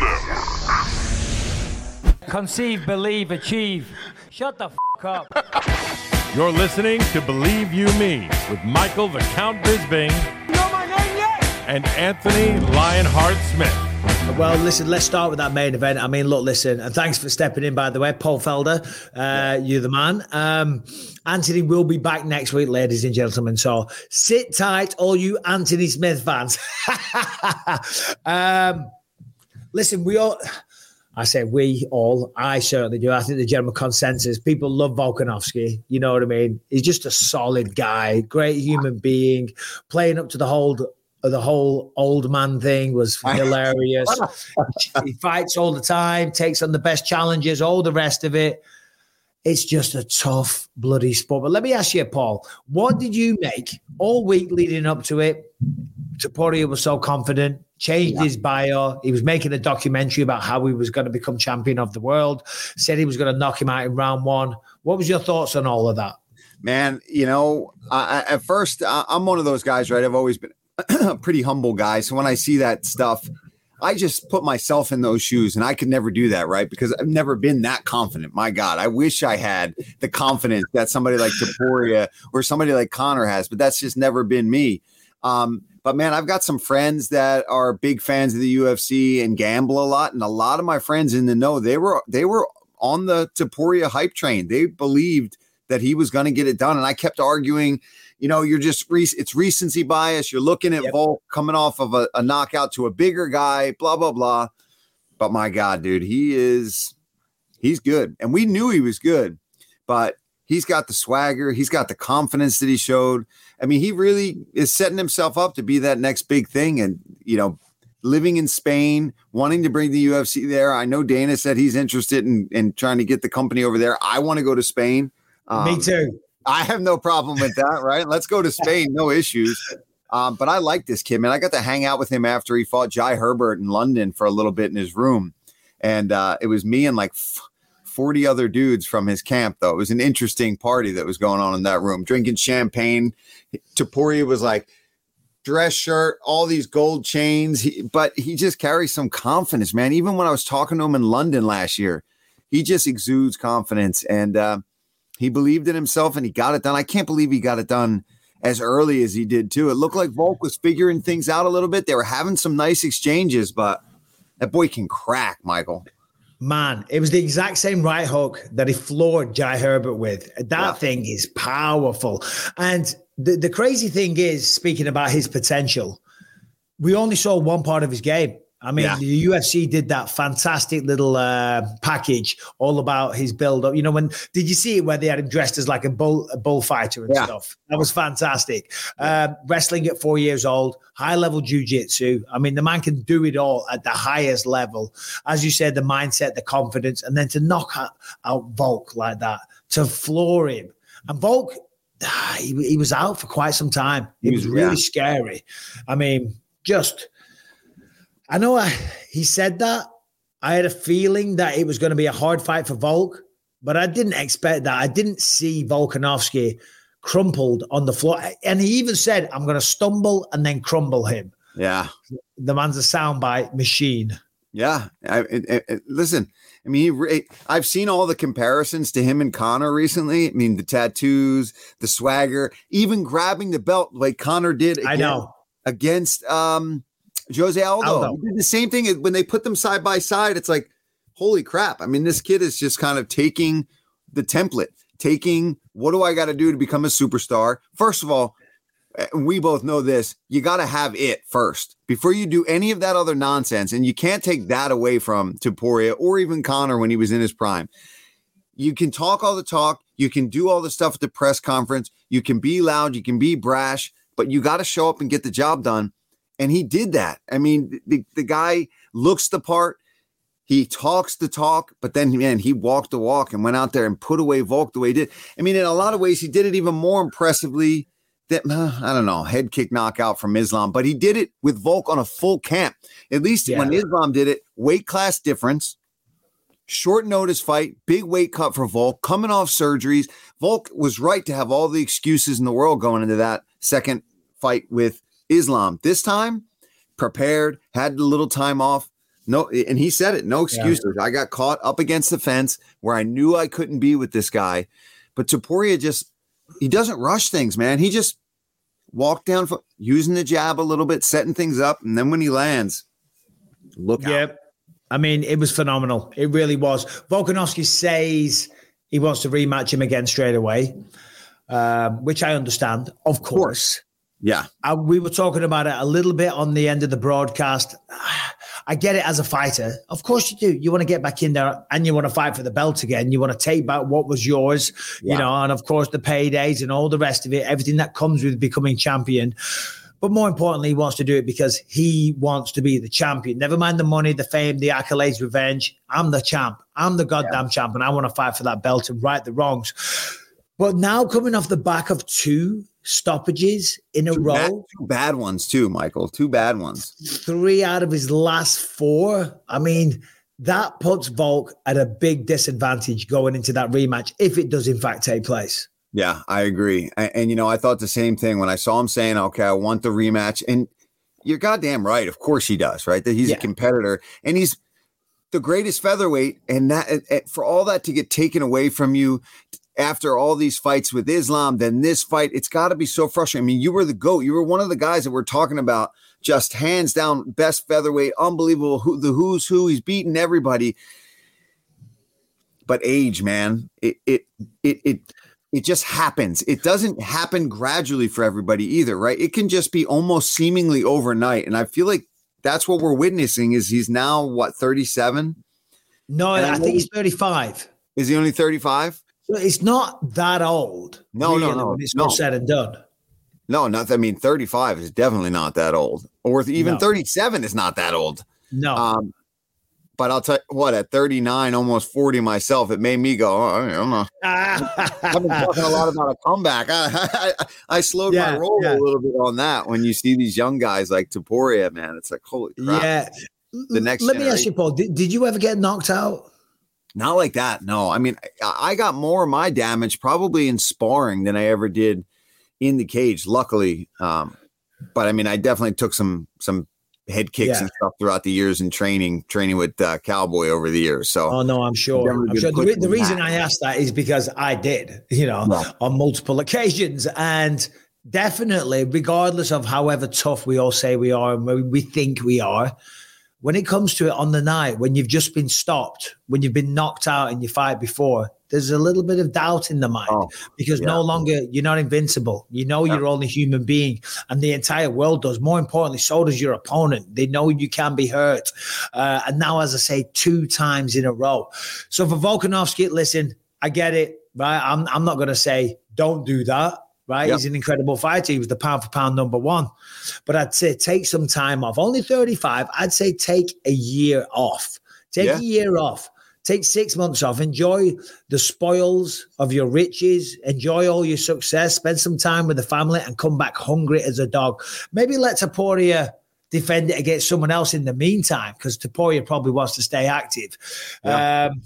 Digital Network. Conceive, believe, achieve. Shut the f up. You're listening to Believe You Me with Michael the Count Bisping You know my name yet? and Anthony Lionheart Smith. Well, listen, let's start with that main event. I mean, look, listen, and thanks for stepping in, by the way, Paul Felder. Uh, You're the man. Um, Anthony will be back next week, ladies and gentlemen. So sit tight, all you Anthony Smith fans. um, listen, we all. I say we all, I certainly do. I think the general consensus, people love Volkanovski. You know what I mean? He's just a solid guy, great human being, playing up to the whole the whole old man thing was hilarious. he fights all the time, takes on the best challenges, all the rest of it. It's just a tough, bloody sport. But let me ask you, Paul, what did you make all week leading up to it? Topuria was so confident, changed his bio. He was making a documentary about how he was going to become champion of the world, said he was going to knock him out in round one. What was your thoughts on all of that? man you know I, I- at first I, i'm one of those guys right i've always been a pretty humble guy so when i see that stuff i just put myself in those shoes and i could never do that right because i've never been that confident my god i wish i had the confidence that somebody like Topuria or somebody like Conor has but that's just never been me um, but man i've got some friends that are big fans of the ufc and gamble a lot and a lot of my friends in the know they were they were on the Topuria hype train they believed that he was going to get it done. And I kept arguing, you know, you're just re- it's recency bias. You're looking at Yep. Volk coming off of a, a knockout to a bigger guy, blah blah blah. But my God, dude, he is he's good, and we knew he was good, but he's got the swagger, he's got the confidence that he showed. I mean, he really is setting himself up to be that next big thing, and you know. Living in Spain, wanting to bring the UFC there. I know Dana said he's interested in, in trying to get the company over there. I want to go to Spain. Me Um, too. I have no problem with that, right? Let's go to Spain, no issues. Um, but I like this kid, man. I got to hang out with him after he fought Jai Herbert in London for a little bit in his room. And uh, it was me and like f- 40 other dudes from his camp, though. It was an interesting party that was going on in that room, drinking champagne. Topuria was like, dress shirt, all these gold chains. He, but he just carries some confidence, man. Even when I was talking to him in London last year, he just exudes confidence. And, uh, he believed in himself and he got it done. I can't believe he got it done as early as he did too. It looked like Volk was figuring things out a little bit. They were having some nice exchanges, but that boy can crack, Michael. Man, it was the exact same right hook that he floored Jai Herbert with. That Yeah. thing is powerful. And the, the crazy thing is, speaking about his potential, we only saw one part of his game. I mean, Yeah. the UFC did that fantastic little uh, package all about his build up. You know, when did you see it where they had him dressed as like a bull, a bullfighter and Yeah. stuff? That was fantastic. Um, wrestling at four years old, high level jujitsu. I mean, the man can do it all at the highest level. As you said, the mindset, the confidence, and then to knock out, out Volk like that, to floor him. And Volk, ah, he, he was out for quite some time. It He was really yeah. scary. I mean, just I know I, he said that. I had a feeling that it was going to be a hard fight for Volk, but I didn't expect that. I didn't see Volkanovski crumpled on the floor. And he even said, I'm going to stumble and then crumble him. Yeah. The man's a soundbite machine. Yeah. I, listen, I mean, he, re- I've seen all the comparisons to him and Conor recently. I mean, the tattoos, the swagger, even grabbing the belt like Conor did. I know. against um Jose Aldo. Aldo. Did the same thing when they put them side by side. It's like, holy crap. I mean, this kid is just kind of taking the template, taking what do I got to do to become a superstar? First of all, eh, we both know this. You got to have it first before you do any of that other nonsense. And you can't take that away from Topuria or even Conor when he was in his prime. You can talk all the talk. You can do all the stuff at the press conference. You can be loud. You can be brash, but you got to show up and get the job done. And he did that. I mean, the, the guy looks the part. he talks the talk, but then man, he walked the walk and went out there and put away Volk the way he did. I mean, in a lot of ways, he did it even more impressively. That uh, I don't know, head kick knockout from Islam, but he did it with Volk on a full camp. At least Yeah. when Islam did it, weight class difference, short notice fight, big weight cut for Volk, coming off surgeries. Volk was right to have all the excuses in the world going into that second fight with Islam. This time, prepared, had a little time off. No, and he said it, no excuses. I got caught up against the fence where I knew I couldn't be with this guy. But Topuria just he doesn't rush things, man. He just walked down for, using the jab a little bit, setting things up, and then when he lands, look out. Yep. I mean, it was phenomenal. It really was. Volkanovski says he wants to rematch him again straight away, um, which I understand, of course. Yeah. Uh, we were talking about it a little bit on the end of the broadcast. I get it as a fighter. Of course you do. You want to get back in there and you want to fight for the belt again. You want to take back what was yours, Yeah. you know, and of course the paydays and all the rest of it, everything that comes with becoming champion. But more importantly, he wants to do it because he wants to be the champion. Never mind the money, the fame, the accolades, revenge. I'm the champ. I'm the goddamn champ, and I want to fight for that belt and right the wrongs. But now coming off the back of two stoppages in a Two row, bad, two bad ones too, Michael. Two bad ones. three out of his last four. I mean, that puts Volk at a big disadvantage going into that rematch if it does in fact take place. Yeah, I agree. And, and you know, I thought the same thing when I saw him saying, "Okay, I want the rematch." And you're goddamn right. Of course he does, right? That he's Yeah. a competitor and he's the greatest featherweight. And that and- and for all that to get taken away from you after all these fights with Islam, then this fight, it's got to be so frustrating. I mean, you were the goat. You were one of the guys that we're talking about, just hands down best featherweight, unbelievable. Who the who's who? He's beaten everybody. But age, man, it it it it it just happens. It doesn't happen gradually for everybody either, right? It can just be almost seemingly overnight. And I feel like that's what we're witnessing is he's now what 37? No, And I I think he's 35. Is he only 35? It's not that old. No, no, no, when it's no. said and done. No, not I mean 35 is definitely not that old. Or even No. 37 is not that old. No. Um but I'll tell you what, at 39, almost 40 myself, it made me go, oh, I don't know. I've been talking a lot about a comeback. I, I, I slowed Yeah, my roll yeah. a little bit on that when you see these young guys like Topuria, man. It's like, holy crap. yeah. The next Let me ask you, Paul, did, did you ever get knocked out? Not like that. No, I mean, I, I got more of my damage probably in sparring than I ever did in the cage. Luckily, um, but I mean, I definitely took some some head kicks Yeah. and stuff throughout the years in training, training with uh, Cowboy over the years. So Oh no, I'm sure. I'm sure. The, re- the reason. I asked that is because I did, you know, Yeah. on multiple occasions, and definitely, regardless of however tough we all say we are and we think we are, when it comes to it on the night when you've just been stopped, when you've been knocked out in your fight before, there's a little bit of doubt in the mind Oh, because yeah. no longer you're not invincible. You know Yeah. you're only human being, and the entire world does. More importantly, so does your opponent. They know you can be hurt, uh, and now, as I say, two times in a row. So for Volkanovski, listen, I get it, right? I'm I'm not going to say don't do that. Right, Yep. he's an incredible fighter. He was the pound for pound number one. But I'd say take some time off. Only 35. I'd say take a year off. Take Yeah. a year off. Take six months off. Enjoy the spoils of your riches. Enjoy all your success. Spend some time with the family and come back hungry as a dog. Maybe let Topuria defend it against someone else in the meantime because Topuria probably wants to stay active. Yeah. Um,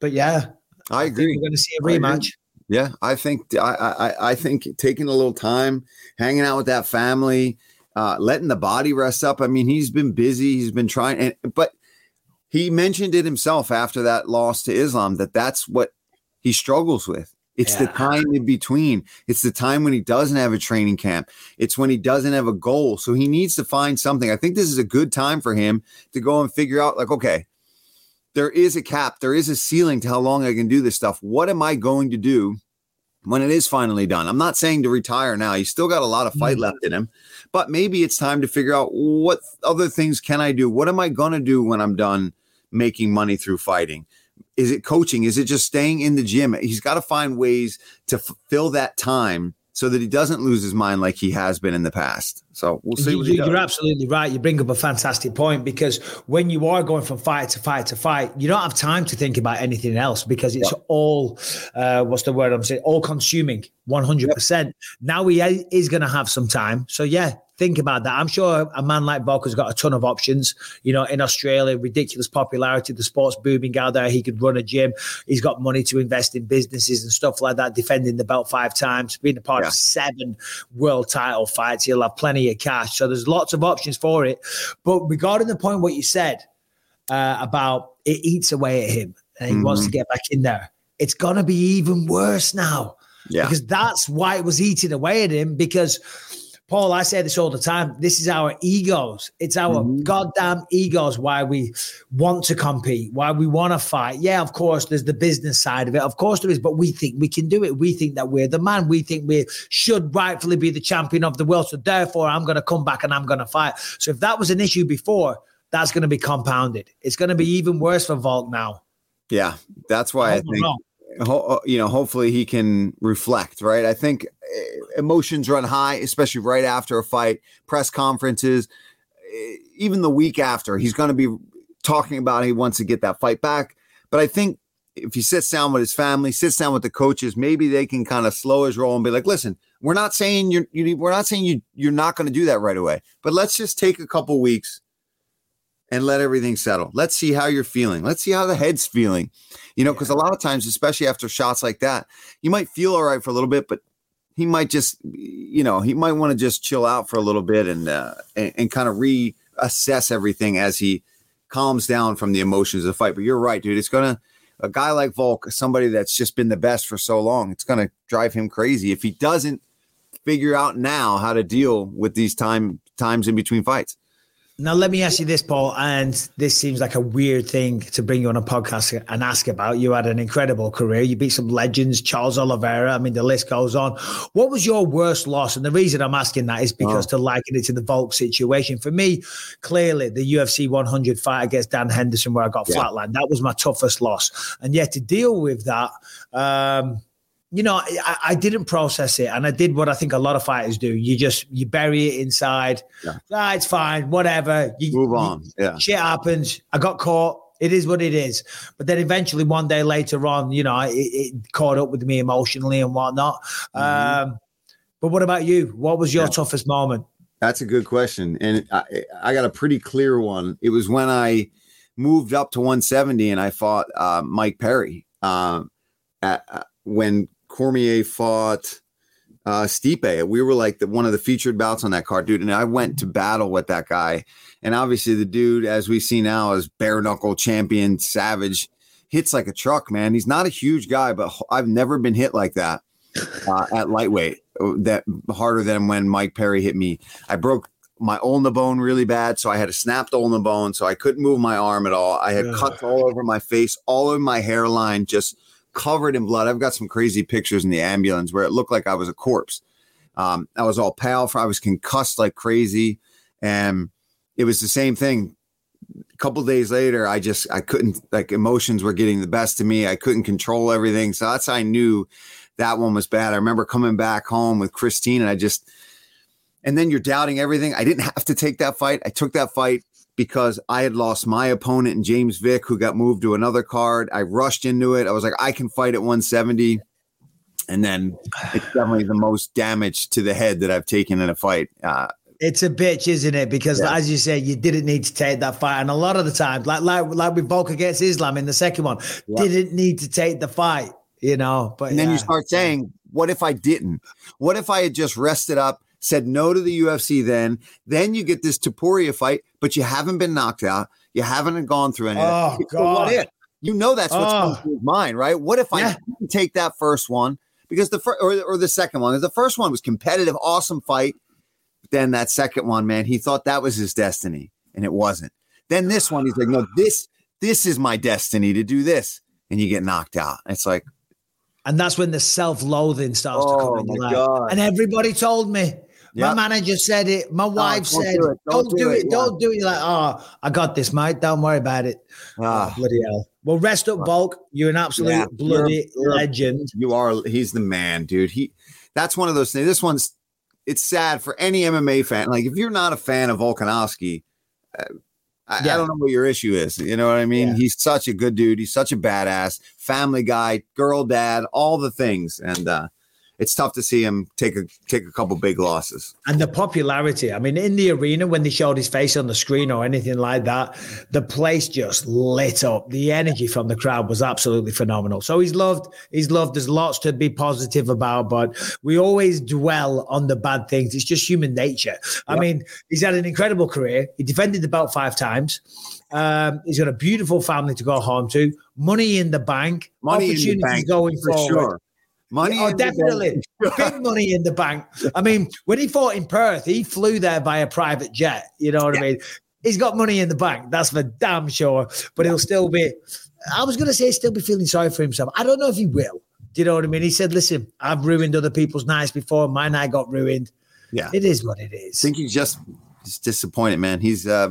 but yeah, I I agree. we're going to see a rematch. Yeah, I think I, I I think taking a little time, hanging out with that family, uh, letting the body rest up. I mean, he's been busy. He's been trying, and but he mentioned it himself after that loss to Islam that that's what he struggles with. It's the time in between. It's the time when he doesn't have a training camp. It's when he doesn't have a goal. So he needs to find something. I think this is a good time for him to go and figure out, like, okay, there is a cap, there is a ceiling to how long I can do this stuff. What am I going to do when it is finally done? I'm not saying to retire now. He's still got a lot of fight Mm. left in him, but maybe it's time to figure out what other things can I do? What am I going to do when I'm done making money through fighting? Is it coaching? Is it just staying in the gym? He's got to find ways to f- fill that time so that he doesn't lose his mind like he has been in the past. So we'll see. You, what he does. are absolutely right. You bring up a fantastic point because when you are going from fight to fight to fight, you don't have time to think about anything else because it's all, uh, what's the word I'm saying, all consuming, 100%. Now he is going to have some time. So, yeah, think about that. I'm sure a man like Volka's got a ton of options. You know, in Australia, ridiculous popularity, the sport's booming out there. He could run a gym. He's got money to invest in businesses and stuff like that. Defending the belt five times, being a part Yeah. of seven world title fights. He'll have plenty of cash. So there's lots of options for it. But regarding the point what you said uh, about it eats away at him and he wants to get back in there, it's gonna be even worse now Yeah. because that's why it was eating away at him. Because Paul, I say this all the time. This is our egos. It's our mm-hmm. goddamn egos why we want to compete, why we want to fight. Yeah, of course, there's the business side of it. Of course, there is, but we think we can do it. We think that we're the man. We think we should rightfully be the champion of the world. So therefore, I'm going to come back and I'm going to fight. So if that was an issue before, that's going to be compounded. It's going to be even worse for Volk now. Yeah. That's why I I'm think wrong. Ho- you know, hopefully he can reflect, right? I think eh, emotions run high, especially right after a fight, press conferences, eh, even the week after. He's going to be talking about he wants to get that fight back. But I think if he sits down with his family, sits down with the coaches, maybe they can kind of slow his roll and be like, "Listen, we're not saying you're you, we're not saying you you're not going to do that right away, but let's just take a couple weeks." And let everything settle. Let's see how you're feeling. Let's see how the head's feeling. You know, because a lot of times, especially after shots like that, you might feel all right for a little bit, but he might just, you know, he might want to just chill out for a little bit and uh, and, and kind of reassess everything as he calms down from the emotions of the fight. But you're right, dude. It's gonna a guy like Volk, somebody that's just been the best for so long, it's gonna drive him crazy if he doesn't figure out now how to deal with these time times in between fights. Now, let me ask you this, Paul, and this seems like a weird thing to bring you on a podcast and ask about. You had an incredible career. You beat some legends, Charles Oliveira. I mean, the list goes on. What was your worst loss? And the reason I'm asking that is because to liken it to the Volk situation, for me, clearly the UFC 100 fight against Dan Henderson, where I got Yeah. flatlined, that was my toughest loss. And yet to deal with that, um, you know, I, I didn't process it, and I did what I think a lot of fighters do. You just you bury it inside. Yeah. Ah, it's fine, whatever. You, Move you- on. Yeah. shit happens. I got caught. It is what it is. But then eventually, one day later on, you know, it, it caught up with me emotionally and whatnot. Um, but what about you? What was your Yeah. toughest moment? That's a good question, and I, I got a pretty clear one. It was when I moved up to 170 and I fought uh, Mike Perry. Um, at, uh, when Cormier fought uh, Stipe, we were like the, one of the featured bouts on that card, dude. And I went to battle with that guy, and obviously the dude, as we see now, is bare knuckle champion, savage, hits like a truck, man. He's not a huge guy, but I've never been hit like that uh, at lightweight. uh, That harder than when Mike Perry hit me. I broke my ulna bone really bad, so I had a snapped ulna bone, so I couldn't move my arm at all. I had Ugh. cuts all over my face, all over my hairline, just covered in blood. I've got some crazy pictures in the ambulance where it looked like I was a corpse. Um, I was all pale, I was concussed like crazy, and it was the same thing. A couple days later, I just I couldn't like emotions were getting the best of me. I couldn't control everything, so that's how I knew that one was bad. I remember coming back home with Christine, and I just and then you're doubting everything. I didn't have to take that fight. I took that fight because I had lost my opponent in James Vick, who got moved to another card. I rushed into it. I was like, I can fight at 170. And then it's definitely the most damage to the head that I've taken in a fight. Uh, It's a bitch, isn't it? Because Yeah. as you say, you didn't need to take that fight, and a lot of the times, like like like with Volk against Islam in the second one, Yeah. didn't need to take the fight. You know, but and then you start saying, what if I didn't? What if I had just rested up, said no to the UFC then? Then you get this Topuria fight, but you haven't been knocked out. You haven't gone through any Oh, of that. So what if? You know that's what's ah. Oh. going through his mind, right? What if I Yeah. didn't take that first one? Because the first or, or the second one, the first one was competitive, awesome fight. But Then that second one, man, he thought that was his destiny, and it wasn't. Then this one, he's like, no, this this is my destiny to do this, and you get knocked out. It's like, And that's when the self-loathing starts to Oh, come in. my You're like, God. And everybody told me. Yeah. My manager said it. My wife don't said, do it. "Don't, do it. Don't do it." You're like, "Oh, I got this, mate. Don't worry about it." ah, oh, bloody hell. Well, rest up, Volk. You're an absolute Yeah, bloody you're- legend. You are. He's the man, dude. He that's one of those things. This one's it's sad for any MMA fan. Like if you're not a fan of Volkanovski, uh, I, Yeah. I don't know what your issue is. You know what I mean? Yeah. He's such a good dude. He's such a badass, family guy, girl dad, all the things. And uh, it's tough to see him take a take a couple big losses. And the popularity. I mean, in the arena, when they showed his face on the screen or anything like that, the place just lit up. The energy from the crowd was absolutely phenomenal. So he's loved. He's loved. There's lots to be positive about, but we always dwell on the bad things. It's just human nature. I Yep. mean, he's had an incredible career. He defended the belt five times. Um, he's got a beautiful family to go home to. Money in the bank. Money in the opportunities bank going for forward. sure. Money, Oh, in the definitely. bank. Big money in the bank. I mean, when he fought in Perth, he flew there by a private jet. You know what I mean? He's got money in the bank. That's for damn sure. But he'll still be, I was going to say, still be feeling sorry for himself. I don't know if he will. Do you know what I mean? He said, listen, I've ruined other people's nights before. My night got ruined. Yeah. It is what it is." I think he's just, just disappointed, man. He's uh,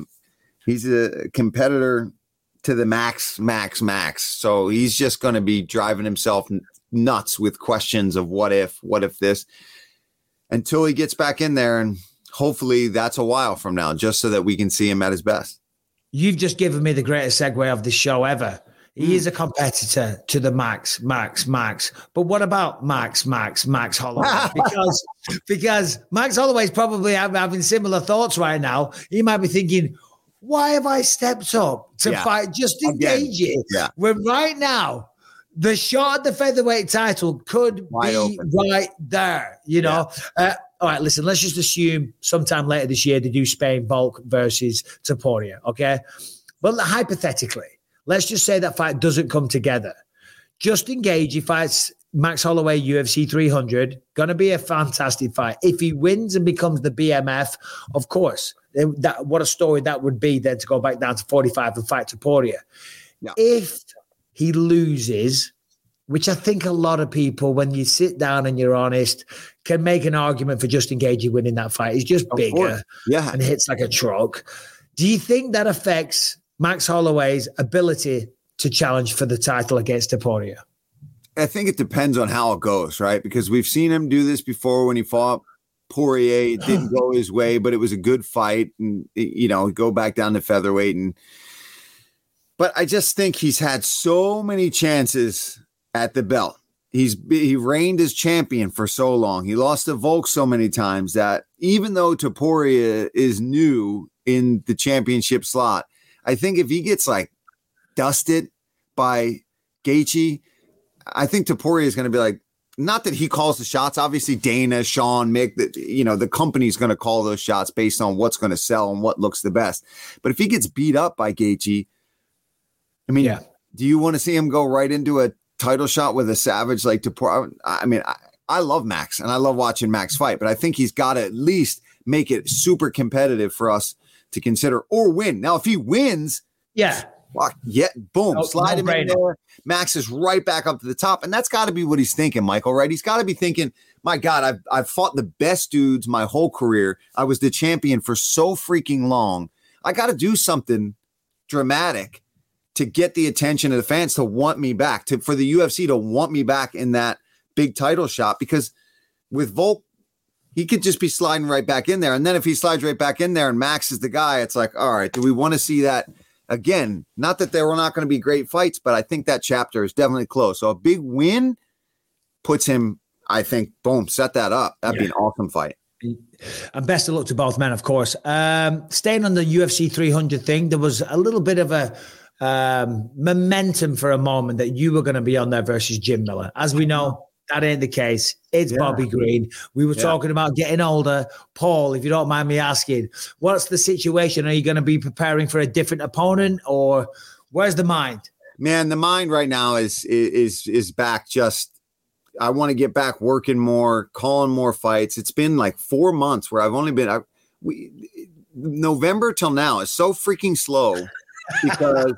he's a competitor to the max, max, max. So he's just going to be driving himself nuts with questions of what if, what if this, until he gets back in there, and hopefully that's a while from now, just so that we can see him at his best. You've just given me the greatest segue of this show ever. He hmm. is a competitor to the Max, Max, Max. But what about Max, Max, Max Holloway? Because because Max Holloway's probably having similar thoughts right now. He might be thinking, why have I stepped up to Yeah. fight just Again. engage it? Yeah. When right now the shot at the featherweight title could Wide be open. right there. You know. Uh, all right, listen. Let's just assume sometime later this year they do Spain Volk versus Topuria. Okay, but hypothetically, let's just say that fight doesn't come together. Just engage. He fights Max Holloway, UFC 300. Going to be a fantastic fight. If he wins and becomes the BMF, of course, that what a story that would be. Then to go back down to 45 and fight Topuria. Yeah. If he loses, which I think a lot of people, when you sit down and you're honest, can make an argument for just engaging winning that fight. He's just Of bigger course. Yeah. and hits like a truck. Do you think that affects Max Holloway's ability to challenge for the title against Topuria? I think it depends on how it goes, right? Because we've seen him do this before when he fought Poirier. It didn't go his way, but it was a good fight, and you know, go back down to featherweight. And but I just think he's had so many chances at the belt. He's he reigned as champion for so long. He lost to Volk so many times that even though Topuria is new in the championship slot, I think if he gets like dusted by Gaethje, I think Topuria is going to be like, not that he calls the shots. Obviously, Dana, Sean, Mick, that you know the company's going to call those shots based on what's going to sell and what looks the best. But if he gets beat up by Gaethje, I mean, Yeah. do you want to see him go right into a title shot with a savage like Topuria? I mean, I, I love Max and I love watching Max fight, but I think he's got to at least make it super competitive for us to consider or win. Now, if he wins, Yeah. Fuck, yeah, boom, No- slide him in there. Max is right back up to the top, and that's got to be what he's thinking, Michael. Right? He's got to be thinking, "My God, I've I've fought the best dudes my whole career. I was the champion for so freaking long. I got to do something dramatic to get the attention of the fans to want me back, to for the UFC to want me back in that big title shot. Because with Volk, he could just be sliding right back in there, and then if he slides right back in there, and Max is the guy, it's like, all right, do we want to see that? again, not that there were not going to be great fights, but I think that chapter is definitely close. So a big win puts him, I think, boom, set that up. That'd be an awesome fight. And best of luck to both men, of course. Um, staying on the UFC 300 thing, there was a little bit of a um, momentum for a moment that you were going to be on there versus Jim Miller. As we know, that ain't the case. It's Yeah. Bobby Green. We were Yeah. talking about getting older. Paul, if you don't mind me asking, what's the situation? Are you going to be preparing for a different opponent or where's the mind? Man, the mind right now is is is back just I want to get back working more, calling more fights. It's been like 4 months where I've only been I, we November till now is so freaking slow because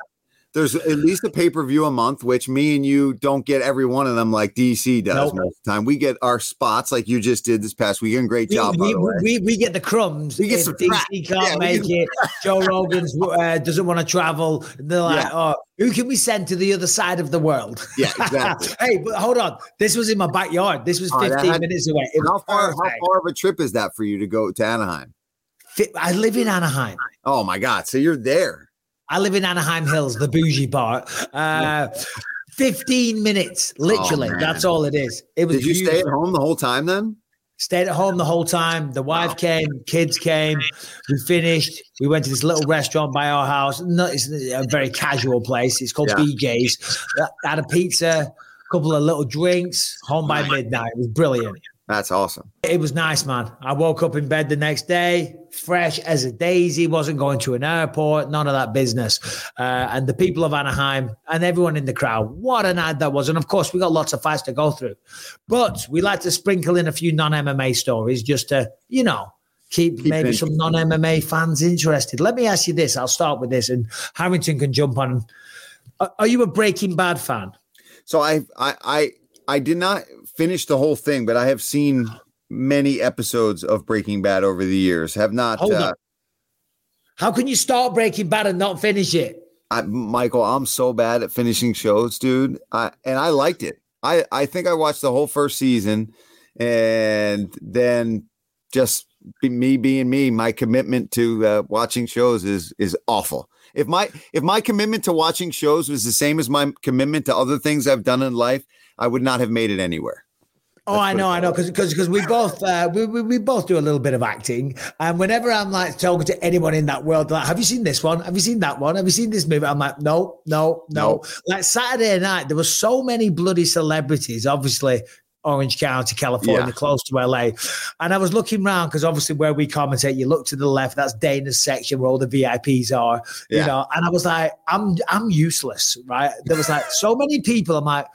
there's at least a pay per view a month, which me and you don't get every one of them like DC does Nope. most of the time. We get our spots like you just did this past weekend. Great We, job, we, we, we get the crumbs. We get if some DC crap. can't Yeah, make it. Joe Rogan's uh, doesn't want to travel. They're like, Yeah. oh, who can we send to the other side of the world? Yeah, exactly. hey, but hold on. This was in my backyard. This was Oh, 15 had- minutes away. How far? How far of a trip is that for you to go to Anaheim? I live in Anaheim. Oh my God! So you're there. I live in Anaheim Hills, the bougie part. Uh, 15 minutes, literally. Oh. That's all it is. It was Did you stay at home the whole time then? Stayed at home the whole time. The wife came, kids came. We finished. We went to this little restaurant by our house. No, it's a very casual place. It's called Yeah. BJ's. Had a pizza, a couple of little drinks. Home by midnight. It was brilliant. That's awesome. It was nice, man. I woke up in bed the next day, fresh as a daisy, wasn't going to an airport, none of that business. Uh, and the people of Anaheim and everyone in the crowd, what a night that was. And of course, we got lots of fights to go through. But we like to sprinkle in a few non MMA stories just to, you know, keep, Keep maybe in- some non MMA fans interested. Let me ask you this. I'll start with this, and Harrington can jump on. Are- Are you a Breaking Bad fan? So I I I I did not finish the whole thing, but I have seen many episodes of Breaking Bad over the years. Have not. Hold uh, on. How can you start Breaking Bad and not finish it? I, Michael, I'm so bad at finishing shows, dude. I, and I liked it. I, I think I watched the whole first season, and then just me being me, my commitment to uh, watching shows is is awful. If my if my commitment to watching shows was the same as my commitment to other things I've done in life, I would not have made it anywhere. Oh, I know, I know, because because we both uh, we, we we both do a little bit of acting, and whenever I'm like talking to anyone in that world, like, have you seen this one? Have you seen that one? Have you seen this movie? I'm like, no, no, no. No. Like Saturday night, there were so many bloody celebrities. Obviously, Orange County, California, Yeah. close to LA, and I was looking around because obviously where we commentate, you look to the left, that's Dana's section where all the VIPs are, Yeah. you know. And I was like, I'm I'm useless, right? There was like so many people. I'm like.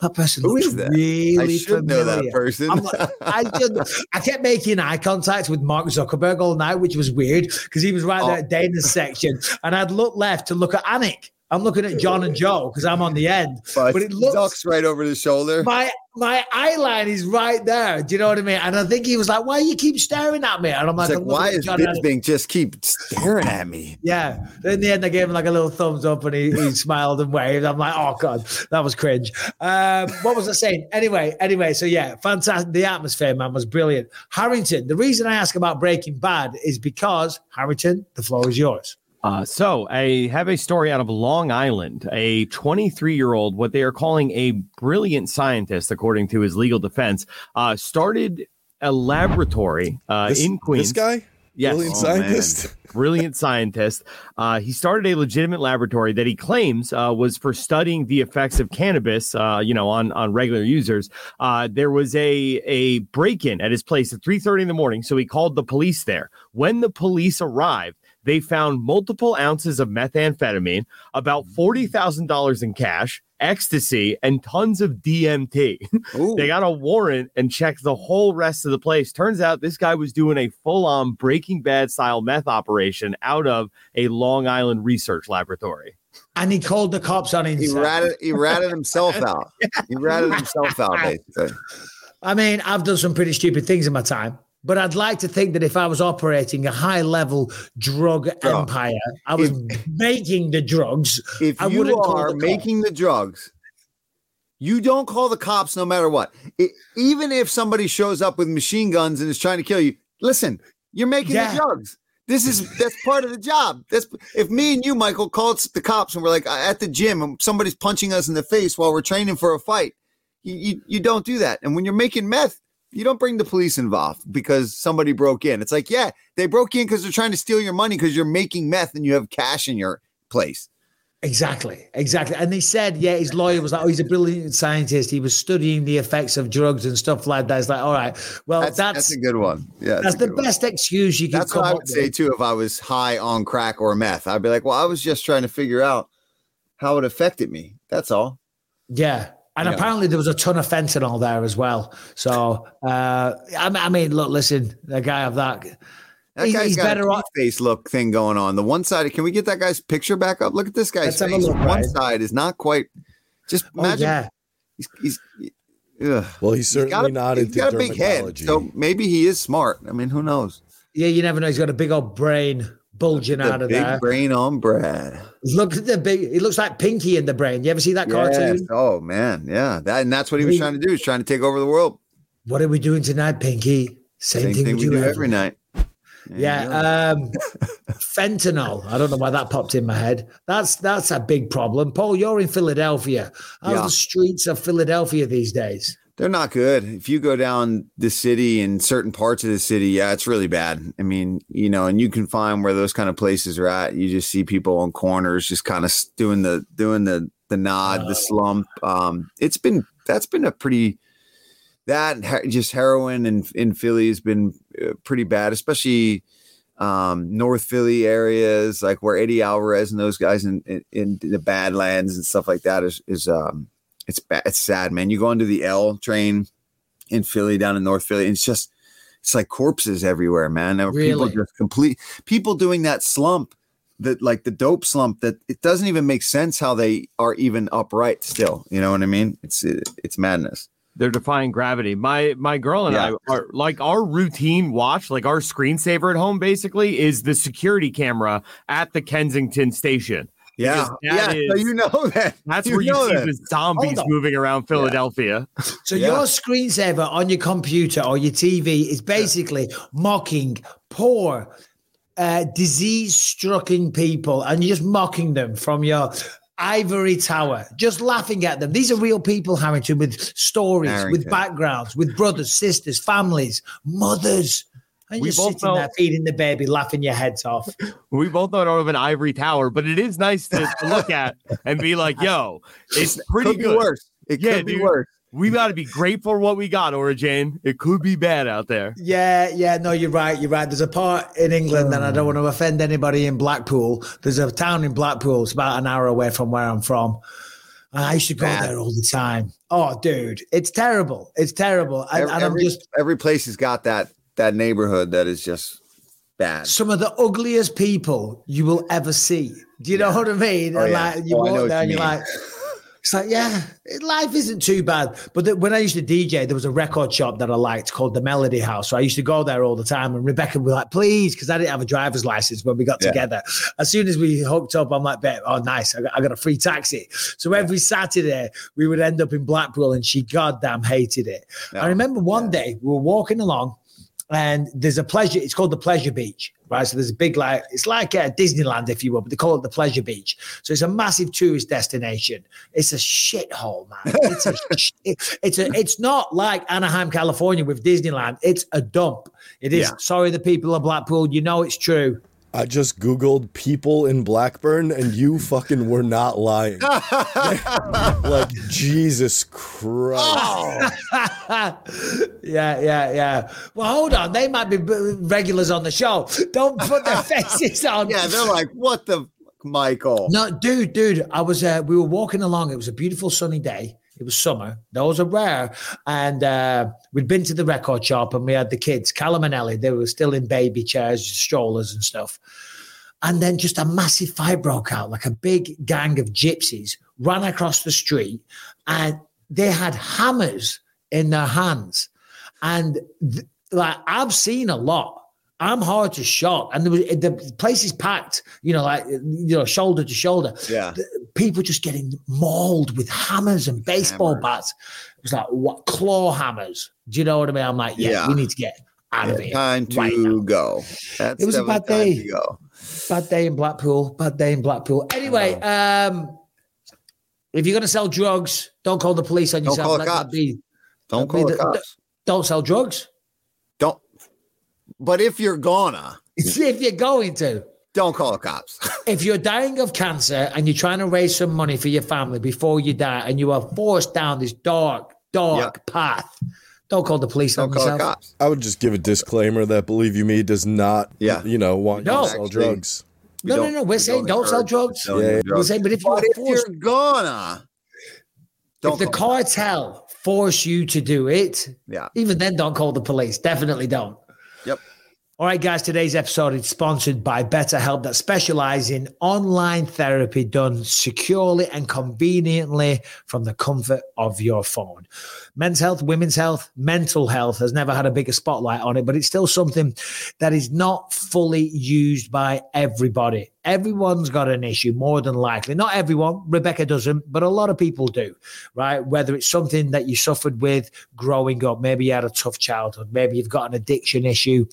That person Who looks is that? really I should know that person. Like, I, just, I kept making eye contact with Mark Zuckerberg all night, which was weird because he was right oh. there Oh. at Dana's section. And I'd look left to look at Anik. I'm looking at John and Joe because I'm on the end. but, But it looks ducks right over the shoulder. my my eye line is right there. Do you know what I mean? And I think he was like, "Why you keep staring at me?" And I'm like, like, "I'm why is Bisping just keep staring at me? Yeah. Then in the end, I gave him like a little thumbs up and he, he smiled and waved. I'm like, oh God, that was cringe. Um, what was I saying? Anyway, anyway, so yeah, fantastic. The atmosphere, man, was brilliant. Harrington, the reason I ask about Breaking Bad is because, Harrington, the floor is yours. Uh, so I have a story out of Long Island. A 23 year old, what they are calling a brilliant scientist, according to his legal defense, uh, started a laboratory uh, This, in Queens. this guy, Yes. brilliant Oh, scientist. brilliant scientist. Uh, he started a legitimate laboratory that he claims uh, was for studying the effects of cannabis, uh, you know, on on regular users. Uh, there was a a break in at his place at three thirty in the morning, so he called the police there. When the police arrived. They found multiple ounces of methamphetamine, about mm. forty thousand dollars in cash, ecstasy, and tons of DMT. They got a warrant and checked the whole rest of the place. Turns out this guy was doing a full on Breaking Bad style meth operation out of a Long Island research laboratory. And he called the cops on He himself. ratted he ratted himself out. He ratted himself out, basically. I mean, I've done some pretty stupid things in my time. But I'd like to think that if I was operating a high level drug Bro, empire, I was making the drugs. If I you are the making the drugs, you don't call the cops no matter what. It, even if somebody shows up with machine guns and is trying to kill you, listen, you're making Yeah. the drugs. This is that's part of the job. That's if me and you, Michael, called the cops and we're like at the gym and somebody's punching us in the face while we're training for a fight. You, you you don't do that. And when you're making meth, you don't bring the police involved because somebody broke in. It's like, yeah, they broke in because they're trying to steal your money because you're making meth and you have cash in your place. Exactly, exactly. And they said, yeah, his lawyer was like, oh, he's a brilliant scientist. He was studying the effects of drugs and stuff like that. It's like, all right, well, That's, that's that's, a good one. Yeah, that's, the good one. best excuse you can That's what I would say with. too. If I was high on crack or meth, I'd be like, "Well, I was just trying to figure out how it affected me. That's all." Yeah. And Yeah. apparently there was a ton of fentanyl there as well. So, uh, I, I mean, look, listen, the guy of that, That He- guy's he's got better a off- face look thing going on. The one side, can we get that guy's picture back up? Look at this guy's Let's face. look, one Ryan. side is not quite. Just Oh, imagine. yeah. He's, he's, ugh. Well, he's He's got certainly a, not he's into got a big head, so maybe he is smart. I mean, who knows? Yeah, you never know. He's got a big old brain bulging out of big there. brain on Brad. Look at the big. It looks like Pinky in the brain. You ever see that Yes. cartoon? Oh man, yeah. That and that's what he was We- trying to do. He's trying to take over the world. What are we doing tonight, Pinky? Same, Same thing, thing we do every night. Yeah, um, fentanyl. I don't know why that popped in my head. That's that's a big problem. Paul, you're in Philadelphia. How's Yeah. the streets of Philadelphia these days? They're not good. If you go down the city in certain parts of the city, yeah, it's really bad. I mean, you know, and you can find where those kind of places are at. You just see people on corners just kind of doing the doing the the nod, the slump. Um, it's been that's been a pretty that just heroin in in Philly has been uh, pretty bad, especially um, North Philly areas like where Eddie Alvarez and those guys in, in, in the Badlands and stuff like that is is um it's bad. It's sad, man. You go onto the L train in Philly down in North Philly, and it's just it's like corpses everywhere, man. There Really? People just complete people doing that slump, that like the dope slump. That it doesn't even make sense how they are even upright still. You know what I mean? It's it's madness. They're defying gravity. My my girl and Yeah. I are like our routine watch, like our screensaver at home, basically is the security camera at the Kensington station. Yeah, yeah. that so you know that. That's where you know see that. the zombies moving around Philadelphia. So Yeah. your screensaver on your computer or your TV is basically mocking poor, uh, disease-stricken people, and you're just mocking them from your ivory tower, just laughing at them. These are real people, Harrington, with stories, with backgrounds, with brothers, sisters, families, mothers. And We you're both sitting know- there feeding the baby, laughing your heads off. We both know don't have an ivory tower, but it is nice to, to look at and be like, yo, it's pretty could be good. worse. It Yeah, could be dude. worse. We got to be grateful for what we got, Ora Jane. It could be bad out there. Yeah, yeah, no, you're right. You're right. There's a part in England, and I don't want to hmm. offend anybody in Blackpool. There's a town in Blackpool. It's about an hour away from where I'm from. I used to go there all the time. Oh, dude, it's terrible. It's terrible. And, Every, and I'm just every place has got that that neighborhood that is just bad. some of the ugliest people you will ever see. Do you know what I mean? Oh, And yeah. like you Oh, walk there you you're like, it's like, yeah, life isn't too bad. But the, when I used to DJ, there was a record shop that I liked called the Melody House. So I used to go there all the time. And Rebecca would be like, please, because I didn't have a driver's license when we got Yeah. together. As soon as we hooked up, I'm like, "Babe, oh, nice. I got, I got a free taxi. So every Saturday, we would end up in Blackpool and she goddamn hated it. No. I oh, remember one day we were walking along and there's a pleasure. It's called the Pleasure Beach, right? So there's a big like it's like uh, Disneyland, if you will, but they call it the Pleasure Beach. So it's a massive tourist destination. It's a shithole, man. It's a it's a it's not like Anaheim, California with Disneyland. It's a dump. It is. Yeah. Sorry, the people of Blackpool. You know it's true. I just Googled people in Blackburn and you fucking were not lying. like, Jesus Christ. yeah, yeah, yeah. Well, hold on. They might be regulars on the show. Don't put their faces on. yeah, they're like, what the fuck, Michael? No, dude, dude. I was uh, we were walking along. It was a beautiful sunny day. It was summer. Those are rare. And uh, we'd been to the record shop and we had the kids, Callum and Ellie. They were still in baby chairs, strollers and stuff. And then just a massive fight broke out, like a big gang of gypsies ran across the street and they had hammers in their hands. And th- like I've seen a lot. I'm hard to shot, and there was the place is packed. You know, like you know, shoulder to shoulder. Yeah. People just getting mauled with hammers and baseball Hammers. bats. It was like what claw hammers. Do you know what I mean? I'm like, yeah, Yeah. we need to get out of here. time to right go. That's It was a bad day. Bad day in Blackpool. Bad day in Blackpool. Anyway, um, if you're gonna sell drugs, don't call the police on Don't yourself. call the cops. be. Don't call the the- cops. Don't sell drugs. Don't. But if you're gonna, if you're going to. don't call the cops. If you're dying of cancer and you're trying to raise some money for your family before you die, and you are forced down this dark, dark path, don't call the police don't on call the yourself. cops. I would just give a disclaimer that Believe You Me does not, Yeah. you know, want No. you to sell Actually, drugs. No, no, no. We're we saying don't sell drugs. selling Yeah. drugs. We're saying, but if you're But if forced, you're gonna, don't if the cartel force you to do it, Yeah. even then, don't call the police. Definitely don't. All right, guys, today's episode is sponsored by BetterHelp that specialize in online therapy done securely and conveniently from the comfort of your phone. Men's health, women's health, mental health has never had a bigger spotlight on it, but it's still something that is not fully used by everybody. Everyone's got an issue, more than likely. Not everyone, Rebecca doesn't, but a lot of people do, right? Whether it's something that you suffered with growing up, maybe you had a tough childhood, maybe you've got an addiction issue,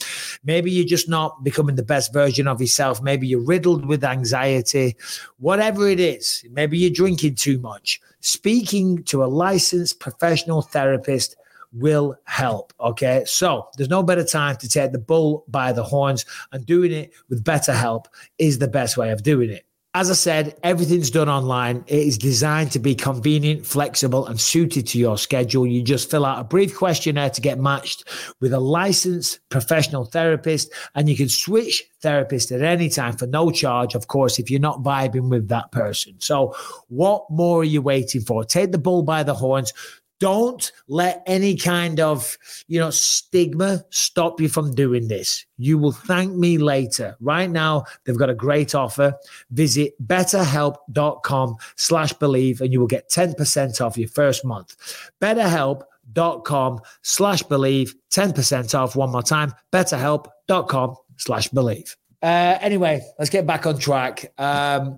maybe you're just not becoming the best version of yourself, maybe you're riddled with anxiety, whatever it is, maybe you're drinking too much. Speaking to a licensed professional therapist will help. Okay. So there's no better time to take the bull by the horns, and doing it with better help is the best way of doing it. As I said, everything's done online. It is designed to be convenient, flexible, and suited to your schedule. You just fill out a brief questionnaire to get matched with a licensed professional therapist, and you can switch therapist at any time for no charge, of course, if you're not vibing with that person. So, what more are you waiting for? Take the bull by the horns. Don't let any kind of, you know, stigma stop you from doing this. You will thank me later. Right now, they've got a great offer. Visit betterhelp.com slash believe and you will get 10% off your first month. Betterhelp.com slash believe, 10% off one more time. Betterhelp.com slash believe. Uh, anyway, let's get back on track. Um,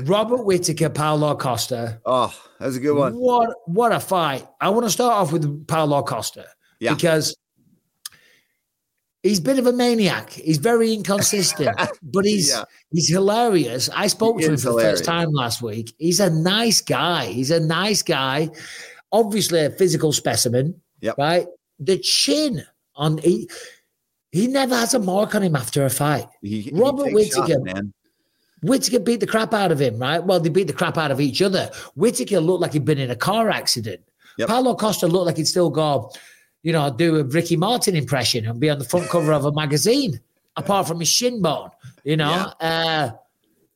Robert Whitaker, Paulo Costa. Oh, that's a good one. What what a fight! I want to start off with Paulo Costa Yeah. because he's a bit of a maniac. He's very inconsistent, but he's Yeah. he's hilarious. I spoke He to him for the first time last week. He's a nice guy. He's a nice guy. Obviously, a physical specimen. Yep. Right. The chin on he. He never has a mark on him after a fight. He, Robert takes shots, man. Whitaker beat the crap out of him, right? Well, they beat the crap out of each other. Whitaker looked like he'd been in a car accident. Yep. Paulo Costa looked like he'd still go, you know, do a Ricky Martin impression and be on the front cover of a magazine, apart from his shin bone, you know? Uh,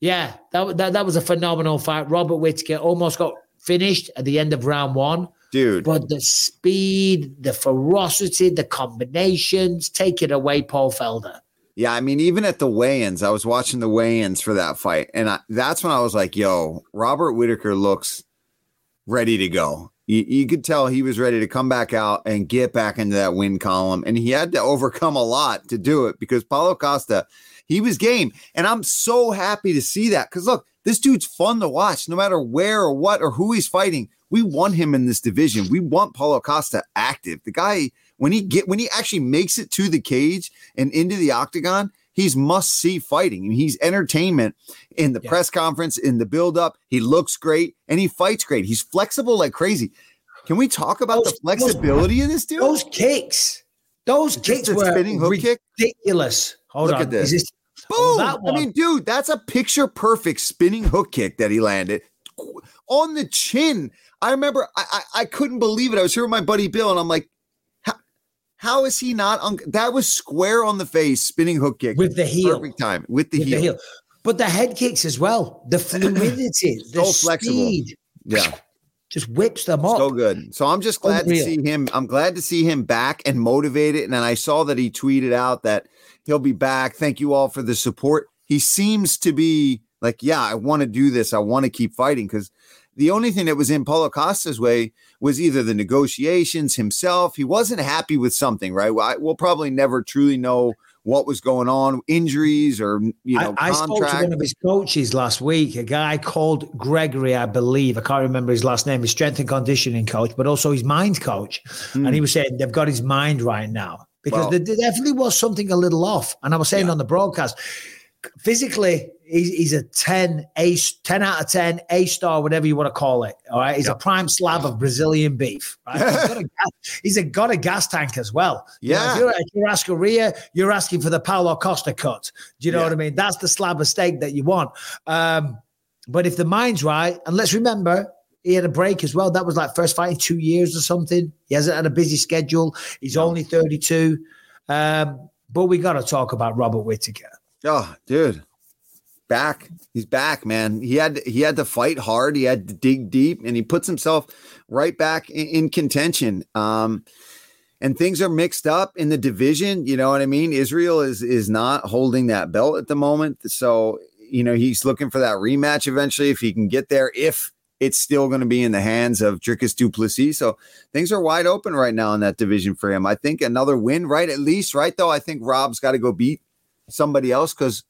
yeah, that, that, that was a phenomenal fight. Robert Whitaker almost got finished at the end of round one. Dude, But the speed, the ferocity, the combinations, take it away, Paul Felder. Yeah, I mean, even at the weigh-ins, I was watching the weigh-ins for that fight, and I, that's when I was like, "Yo, Robert Whitaker looks ready to go." You, you could tell he was ready to come back out and get back into that win column, and he had to overcome a lot to do it because Paulo Costa, he was game, and I'm so happy to see that because look, this dude's fun to watch, no matter where or what or who he's fighting. We want him in this division. We want Paulo Costa active. The guy when he get when he actually makes it to the cage and into the octagon, he's must see fighting. and he's entertainment in the Yeah. press conference, in the build up. He looks great and he fights great. He's flexible like crazy. Can we talk about Those- the flexibility of this dude? Those kicks, those Just kicks were spinning hook kick? ridiculous. Hold Look on, at this. Is oh, Boom! that I mean, dude, that's a picture perfect spinning hook kick that he landed on the chin. I remember I, I, I couldn't believe it. I was here with my buddy Bill, and I'm like, how is he not on? That was square on the face, spinning hook kick with the heel, perfect time with the, with heel. the heel, but the head kicks as well. The fluidity, the So flexible. speed, Yeah, just whips them up. so good. So I'm just glad Unreal. to see him. I'm glad to see him back and motivated. And I saw that he tweeted out that he'll be back. Thank you all for the support. He seems to be like, yeah, I want to do this. I want to keep fighting because the only thing that was in Paulo Costa's way was either the negotiations himself. He wasn't happy with something, right? Well, I, we'll probably never truly know what was going on, injuries or you know I, I spoke to one of his coaches last week, a guy called Gregory, I believe. I can't remember his last name, his strength and conditioning coach, but also his mind coach. And he hmm. was saying they've got his mind right now because Well- there, there definitely was something a little off. And I was saying on the broadcast, physically, he's, he's a 10, a 10 out of 10, A star, whatever you want to call it. All right. He's a prime slab of Brazilian beef. Right? He's, got a, gas- he's a, got a gas tank as well. You know, Yeah. if you're, if you're asking Rhea, you're asking for the Paulo Costa cut. Do you know Yeah. what I mean? That's the slab of steak that you want. Um, but if the mind's right, and let's remember, he had a break as well. That was like first fight in two years or something. He hasn't had a busy schedule. He's only 32. Um, but we got to talk about Robert Whitaker. Oh, dude. Back. He's back, man. He had he had to fight hard. He had to dig deep and he puts himself right back in, in contention. Um and things are mixed up in the division. You know what I mean? Israel is is not holding that belt at the moment, so you know he's looking for that rematch eventually if he can get there. If it's still going to be in the hands of Dricus du Plessis, so things are wide open right now in that division for him. I think another win, right? At least, right? Though I think Rob's got to go beat somebody else because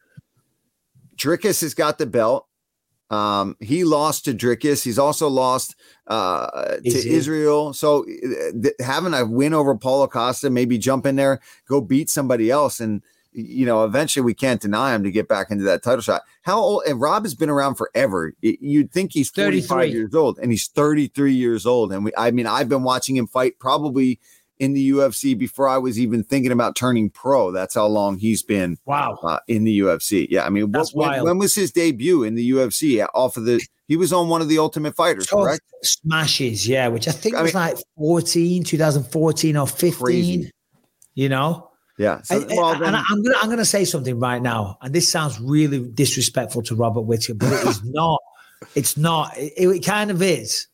Dricus has got the belt. Um, he lost to Dricus. He's also lost uh, to Is? Israel. So uh, th- having a win over Paulo Costa, maybe jump in there, go beat somebody else, and you know, eventually we can't deny him to get back into that title shot. How old? And Rob has been around forever. You'd think he's 35 years old, and he's 33 years old. And we, I mean, I've been watching him fight probably in the UFC before I was even thinking about turning pro. That's how long he's been Wow. uh, in the UFC. Yeah, I mean, what, when, when was his debut in the UFC? Off of the, he was on one of the Ultimate Fighters, So correct? smashes, yeah, which I think I was mean- like 14, 2014 or 15. Crazy. You know? Yeah. So, I- well, and then, I- I'm gonna I'm gonna say something right now, and this sounds really disrespectful to Robert Whitaker, but it is not. It's not. It, it kind of is,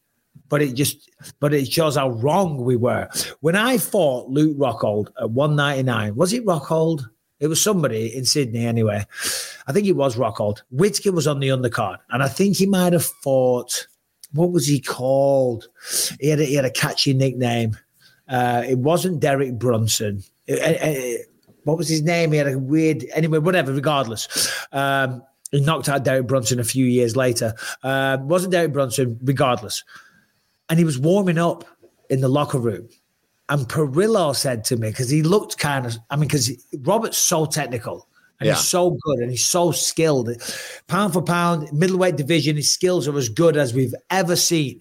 but it just but it shows how wrong we were. When I fought Luke Rockhold at 199, was it Rockhold? It was somebody in Sydney anyway. I think it was Rockhold. Whitaker was on the undercard, and I think he might have fought. What was he called? He had a, he had a catchy nickname. Uh, it wasn't Derek Brunson. Uh, uh, what was his name? He had a weird. Anyway, whatever. Regardless, um, he knocked out Derek Brunson a few years later. Uh, wasn't Derek Brunson? Regardless, and he was warming up in the locker room. And Parillo said to me because he looked kind of. I mean, because Robert's so technical. And Yeah. he's so good and he's so skilled. Pound for pound, middleweight division, his skills are as good as we've ever seen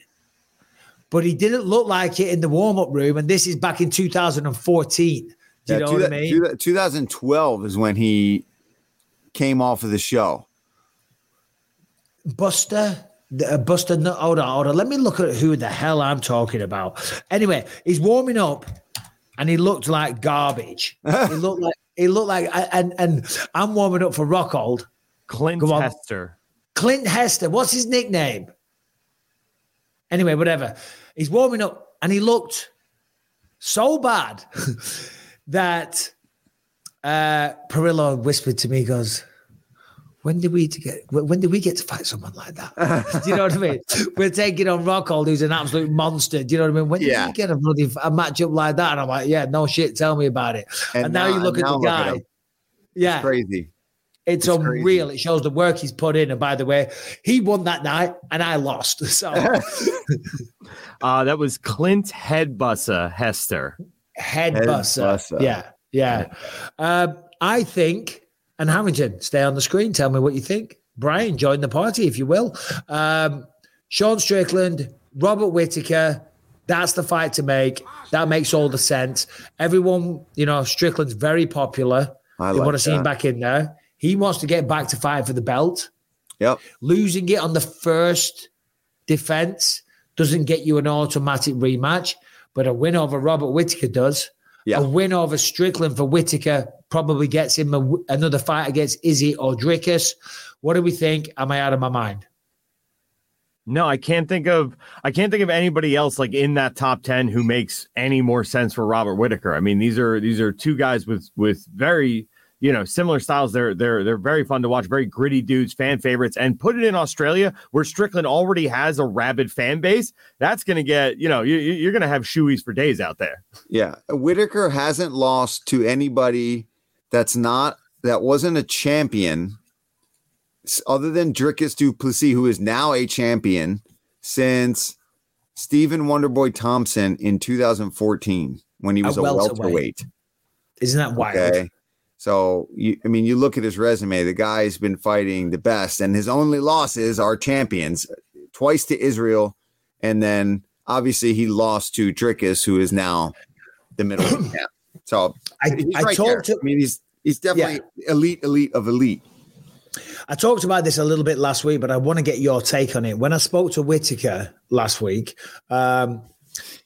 but he didn't look like it in the warm up room. And this is back in 2014. Do you yeah, know two- what I mean? two- 2012 is when he came off of the show. Buster, the- uh, Buster, no, hold on, hold on. Let me look at who the hell I'm talking about. Anyway, he's warming up and he looked like garbage. he looked like, he looked like, and, and I'm warming up for Rockhold. Clint Hester. Clint Hester, what's his nickname? Anyway, whatever. He's warming up and he looked so bad that uh Parillo whispered to me, he goes, when did we to get when did we get to fight someone like that? Do you know what I mean? We're taking on Rockhold, who's an absolute monster. Do you know what I mean? When did Yeah. we get a bloody a matchup like that? And I'm like, yeah, no shit, tell me about it. And, now, you look at the guy. him. yeah, Crazy. it's, It's unreal. It shows the work he's put in. And by the way, he won that night and I lost. So Uh, that was Clint Headbussa Hester. head Head buster. buster. Yeah. Yeah. Um, I think, and Harrington, stay on the screen. Tell me what you think. Brian, join the party, if you will. Um, Sean Strickland, Robert Whitaker. That's the fight to make. That makes all the sense. Everyone, you know, Strickland's very popular. I they like want to see him back in there. He wants to get back to fight for the belt. Yep. Losing it on the first defense doesn't get you an automatic rematch, but a win over Robert Whitaker does. Yeah. A win over Strickland for Whitaker probably gets him a, another fight against Izzy or Dricus. What do we think? Am I out of my mind? No, I can't think of I can't think of anybody else like in that top 10 who makes any more sense for Robert Whitaker. I mean, these are these are two guys with with very, you know, similar styles. They're they're they're very fun to watch, very gritty dudes, fan favorites. And put it in Australia where Strickland already has a rabid fan base. That's going to get, you know, you, you- you're going to have shoeies for days out there. Yeah. Whitaker hasn't lost to anybody that's not that wasn't a champion other than Dricus du Plessis, who is now a champion since Stephen Wonderboy Thompson in 2014 when he was a, welterweight. welterweight. Isn't that wild? Okay. So you, I mean, you look at his resume. The guy's been fighting the best, and his only losses are champions, twice to Israel, and then obviously he lost to Drickus, who is now the middle. So I, I right there. to I mean, he's he's definitely elite, elite of elite. I talked about this a little bit last week, but I want to get your take on it. When I spoke to Whitaker last week, um,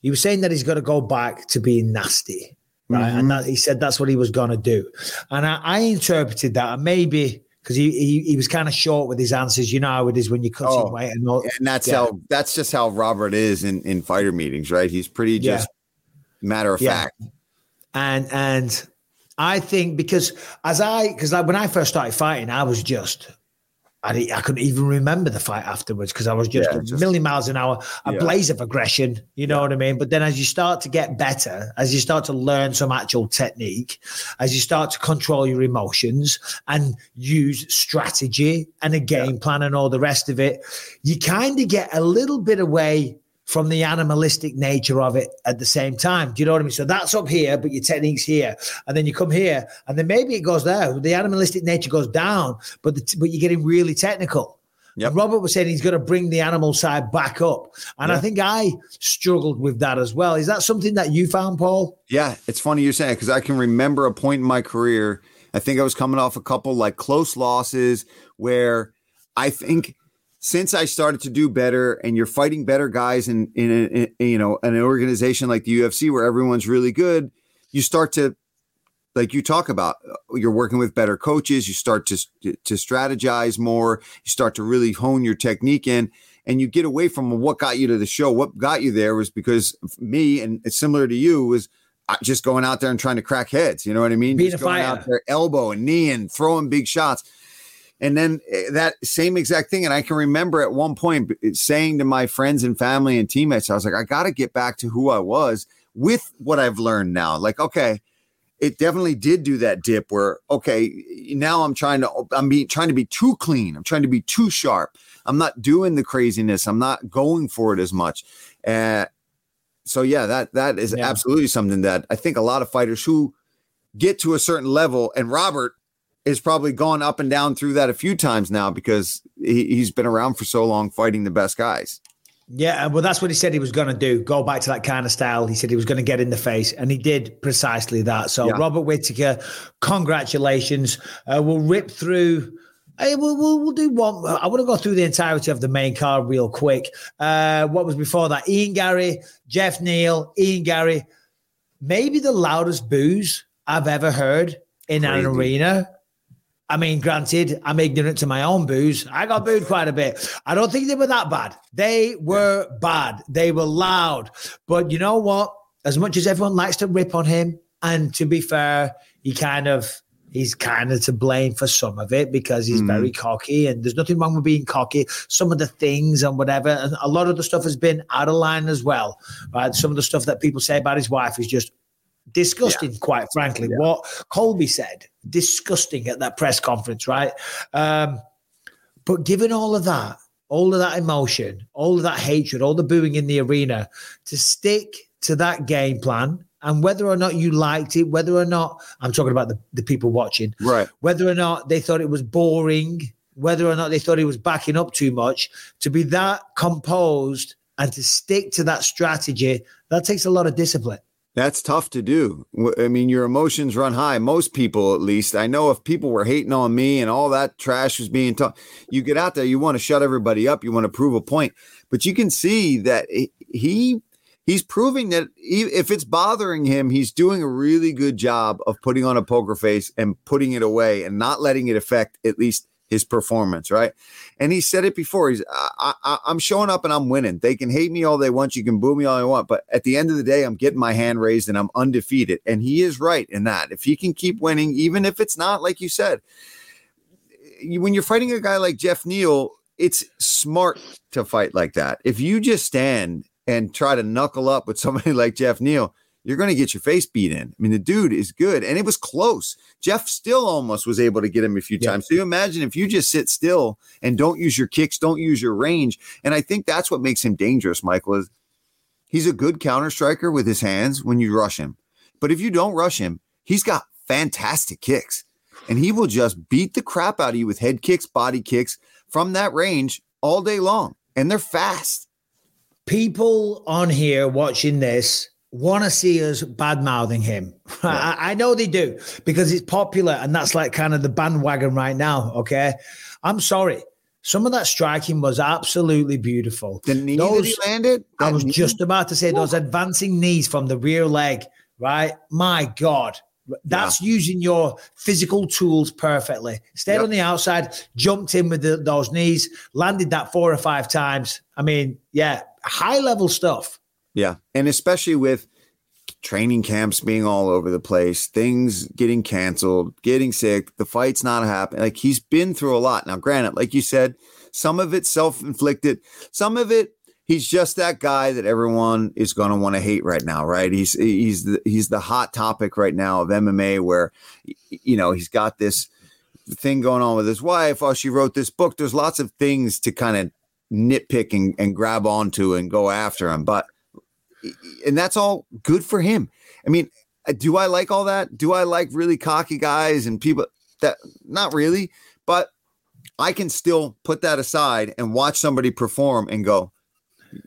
he was saying that he's got to go back to being nasty, right? And that, he said that's what he was going to do. And I, I interpreted that and maybe because he, he he was kind of short with his answers. You know how it is when you cut Oh, him weight and all. And that's Yeah. how that's just how Robert is in in fighter meetings, right? He's pretty Yeah. just matter of Yeah. fact. and and I think because as I because like when I first started fighting, I was just I, I couldn't even remember the fight afterwards because I was just Yeah, a just- million miles an hour, a Yeah. blaze of aggression. You know what I mean? But then as you start to get better, as you start to learn some actual technique, as you start to control your emotions and use strategy and a game plan and all the rest of it, you kind of get a little bit away from the animalistic nature of it at the same time. Do you know what I mean? So that's up here, but your technique's here, and then you come here, and then maybe it goes there. The animalistic nature goes down, but the, but you're getting really technical. Yep. Robert was saying he's got to bring the animal side back up, and I think I struggled with that as well. Is that something that you found, Paul? Yeah, it's funny you're saying because I can remember a point in my career. I think I was coming off a couple like close losses where I think since I started to do better and you're fighting better guys in in, in you know an organization like the UFC where everyone's really good, you start to like you talk about uh, you're working with better coaches, you start to to strategize more, you start to really hone your technique in and you get away from what got you to the show. What got you there was because me and it's similar to you was uh, just going out there and trying to crack heads. You know what I mean? Being just a going fighter. out there, elbow and knee and throwing big shots. And then eh, that same exact thing. And I can remember at one point saying to my friends and family and teammates, I was like, I got to get back to who I was with what I've learned now. Like, okay, it definitely did do that dip where, okay, now I'm trying to, I'm being, trying to be too clean. I'm trying to be too sharp. I'm not doing the craziness. I'm not going for it as much. Uh, so yeah, that that is Yeah. absolutely something that I think a lot of fighters who get to a certain level, and Robert is probably gone up and down through that a few times now because he, he's been around for so long fighting the best guys. Yeah, well, that's what he said he was going to do. Go back to that kind of style. He said he was going to get in the face, and he did precisely that. So, Yeah. Robert Whitaker, congratulations. Uh, we'll rip through. Hey, we'll, we'll, we'll do one. I want to go through the entirety of the main card real quick. Uh, what was before that? Ian Garry, Jeff Neal, Ian Garry. Maybe the loudest boos I've ever heard in an arena. I mean, granted, I'm ignorant to my own boos. I got booed quite a bit. I don't think they were that bad. They were bad. They were loud. But you know what? As much as everyone likes to rip on him, and to be fair, he kind of he's kind of to blame for some of it because he's Mhm. very cocky and there's nothing wrong with being cocky some of the things and whatever and a lot of the stuff has been out of line as well right some of the stuff that people say about his wife is just disgusting quite frankly what colby said disgusting at that press conference right um but given all of that all of that emotion all of that hatred all the booing in the arena to stick to that game plan and whether or not you liked it whether or not i'm talking about the, the people watching Right. whether or not they thought it was boring, whether or not they thought he was backing up too much, to be that composed and to stick to that strategy, that takes a lot of discipline. That's tough to do. I mean, your emotions run high. Most people, at least, I know if people were hating on me and all that trash was being talked, you get out there, you want to shut everybody up, you want to prove a point, but you can see that he- he he's proving that he, if it's bothering him, he's doing a really good job of putting on a poker face and putting it away and not letting it affect at least his performance, right? And he said it before. He's I, I, I'm showing up and I'm winning. They can hate me all they want. You can boo me all they want, but at the end of the day, I'm getting my hand raised and I'm undefeated. And he is right in that. If he can keep winning, even if it's not like you said, when you're fighting a guy like Jeff Neal, it's smart to fight like that. If you just stand and try to knuckle up with somebody like Jeff Neal, you're going to get your face beat in. I mean, the dude is good, and it was close. Jeff still almost was able to get him a few Yeah. times. So you imagine if you just sit still and don't use your kicks, don't use your range, and I think that's what makes him dangerous. Michael is he's a good counter striker with his hands when you rush him, but if you don't rush him, he's got fantastic kicks, and he will just beat the crap out of you with head kicks, body kicks from that range all day long, and they're fast. People on here watching this want to see us bad mouthing him. I, I know they do because it's popular and that's like kind of the bandwagon right now. Okay. I'm sorry. Some of that striking was absolutely beautiful. The knee that he Those- landed, I was knee- just about to say those advancing knees from the rear leg, right? My God. That's using your physical tools perfectly. Stayed Yep. on the outside, jumped in with the, those knees, landed that four or five times. I mean, yeah, high level stuff. Yeah. And especially with training camps being all over the place, things getting canceled, getting sick, the fight's not happening. Like he's been through a lot. Now, granted, like you said, some of it self inflicted, some of it he's just that guy that everyone is going to want to hate right now, right? He's he's the, he's the hot topic right now of MMA, where you know he's got this thing going on with his wife. Oh, she wrote this book. There's lots of things to kind of nitpick and, and grab onto and go after him, but and that's all good for him. I mean, uh, do I like all that? Do I like really cocky guys and people that not really, but I can still put that aside and watch somebody perform and go,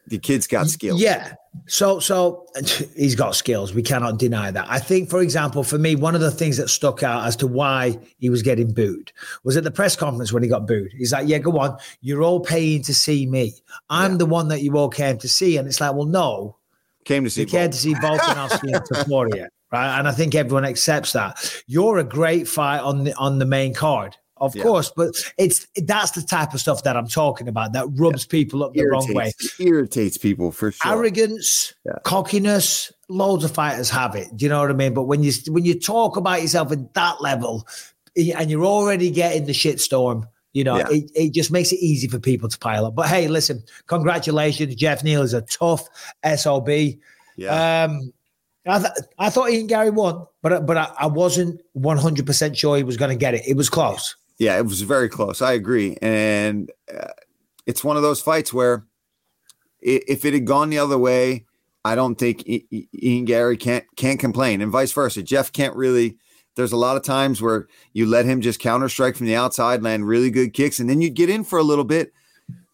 the kid's got skills. Yeah. So so he's got skills. We cannot deny that. I think, for example, for me, one of the things that stuck out as to why he was getting booed was at the press conference when he got booed. He's like, "Yeah, go on. You're all paying to see me. I'm yeah. the one that you all came to see." And it's like, "Well, no, came to see. You came to see Volkanovski and Topuria, right? And I think everyone accepts that. You're a great fight on the on the main card. Of yeah. course, but it's that's the type of stuff that I'm talking about that rubs yeah. people up the wrong way. Irritates people for sure. Arrogance, yeah. cockiness, loads of fighters have it. Do you know what I mean? But when you when you talk about yourself at that level and you're already getting the shit storm, you know, it, it just makes it easy for people to pile up. But hey, listen, congratulations. Jeff Neal is a tough SOB. Yeah. Um, I, th- I thought Ian Garry won, but but I, I wasn't 100% sure he was going to get it. It was close. Yeah, it was very close. I agree. And uh, it's one of those fights where if it had gone the other way, I don't think Ian Garry can't can't complain, and vice versa. Jeff can't really. There's a lot of times where you let him just counter strike from the outside, land really good kicks, and then you get in for a little bit.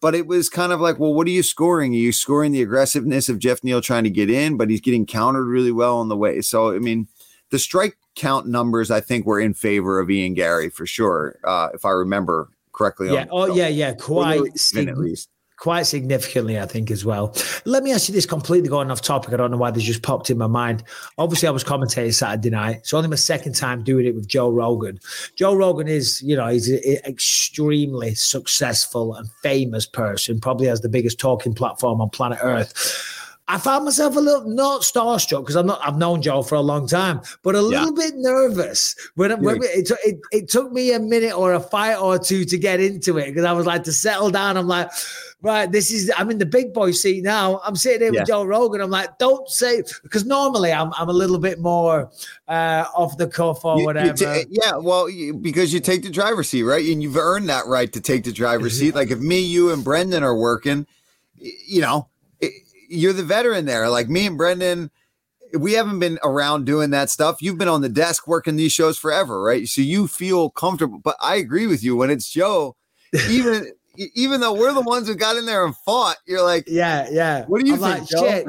But it was kind of like, well, what are you scoring? Are you scoring the aggressiveness of Jeff Neal trying to get in, but he's getting countered really well on the way. So I mean, the strike count numbers, I think, were in favor of Ian Garry for sure, uh, if I remember correctly. Yeah. Oh, yeah, yeah. Quite at least. Quite significantly, I think, as well. Let me ask you this completely going off topic. I don't know why this just popped in my mind. Obviously, I was commentating Saturday night. It's only my second time doing it with Joe Rogan. Joe Rogan is, you know, he's an extremely successful and famous person, probably has the biggest talking platform on planet Earth I found myself a little not starstruck because I'm not. I've known Joe for a long time, but a little yeah. bit nervous when, when it, it, it took me a minute or a fight or two to get into it because I was like to settle down. I'm like, right, this is. I'm in the big boy seat now. I'm sitting here yeah. with Joe Rogan. I'm like, don't say because normally I'm I'm a little bit more uh, off the cuff or you, whatever. You t- yeah, well, you, because you take the driver's seat, right? And you've earned that right to take the driver's seat. Like if me, you, and Brendan are working, you know you're the veteran there. Like me and Brendan, we haven't been around doing that stuff. You've been on the desk working these shows forever, right? So you feel comfortable. But I agree with you when it's Joe, even even though we're the ones who got in there and fought, you're like, yeah, yeah. What do you I'm think? Like, Shit.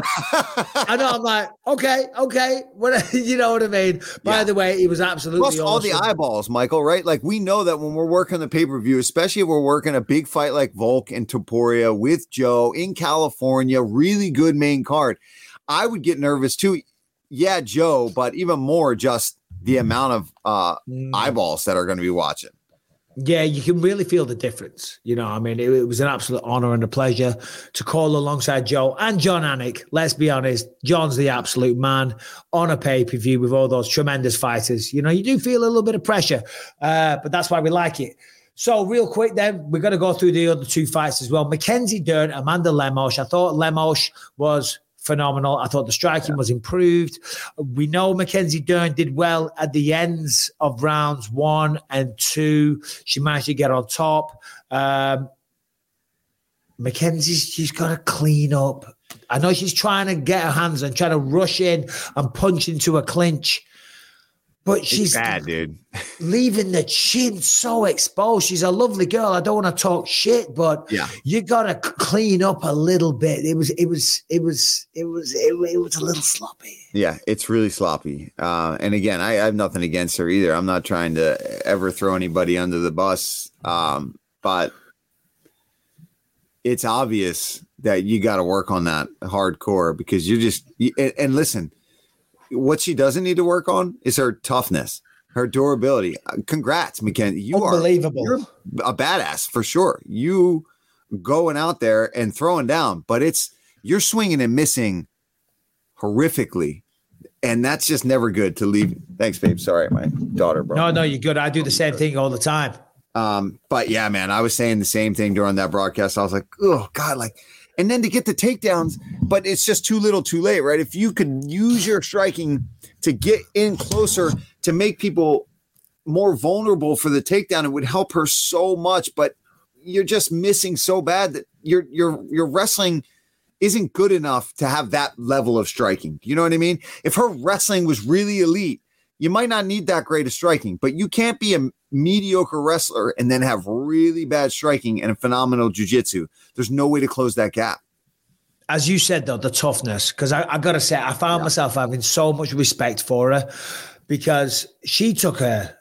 I know. I'm like, okay, okay. What you know what I mean? By yeah. the way, it was absolutely plus awesome. all the eyeballs, Michael. Right? Like we know that when we're working the pay per view, especially if we're working a big fight like Volk and Topuria with Joe in California, really good main card. I would get nervous too. Yeah, Joe, but even more just the amount of uh, mm. eyeballs that are going to be watching. Yeah, you can really feel the difference. You know, I mean, it, it, was an absolute honor and a pleasure to call alongside Joe and Jon Anik. Let's be honest, John's the absolute man on a pay per view with all those tremendous fighters. You know, you do feel a little bit of pressure, uh, but that's why we like it. So, real quick, then we're going to go through the other two fights as well. Mackenzie Dern, Amanda Lemos. I thought Lemos was phenomenal. I thought the striking yeah. was improved. We know Mackenzie Dern did well at the ends of rounds one and two. She managed to get on top. Um, Mackenzie's she's got to clean up. I know she's trying to get her hands and trying to rush in and punch into a clinch. But she's bad, dude. leaving the chin so exposed. She's a lovely girl. I don't want to talk shit, but yeah, you gotta clean up a little bit. It was, it was, it was, it was, it, it was a little sloppy. Yeah, it's really sloppy. Uh, and again, I, I, have nothing against her either. I'm not trying to ever throw anybody under the bus. Um, but it's obvious that you got to work on that hardcore because you're just and, and listen what she doesn't need to work on is her toughness, her durability. Uh, congrats, Mackenzie. You are Unbelievable. are a badass for sure. You going out there and throwing down, but it's you're swinging and missing horrifically. and that's just never good to leave. Thanks, babe. Sorry, my daughter, bro. No, no, you're good. I do the same thing all the time. Um, but yeah, man, I was saying the same thing during that broadcast. I was like, oh God, like, and then to get the takedowns, but it's just too little too late, right? If you could use your striking to get in closer to make people more vulnerable for the takedown, it would help her so much. But you're just missing so bad that your your your wrestling isn't good enough to have that level of striking. You know what I mean? If her wrestling was really elite, you might not need that great of striking, but you can't be a mediocre wrestler and then have really bad striking and a phenomenal jujitsu. There's no way to close that gap. As you said, though, the toughness, because I, I got to say, I found myself having so much respect for her because she took her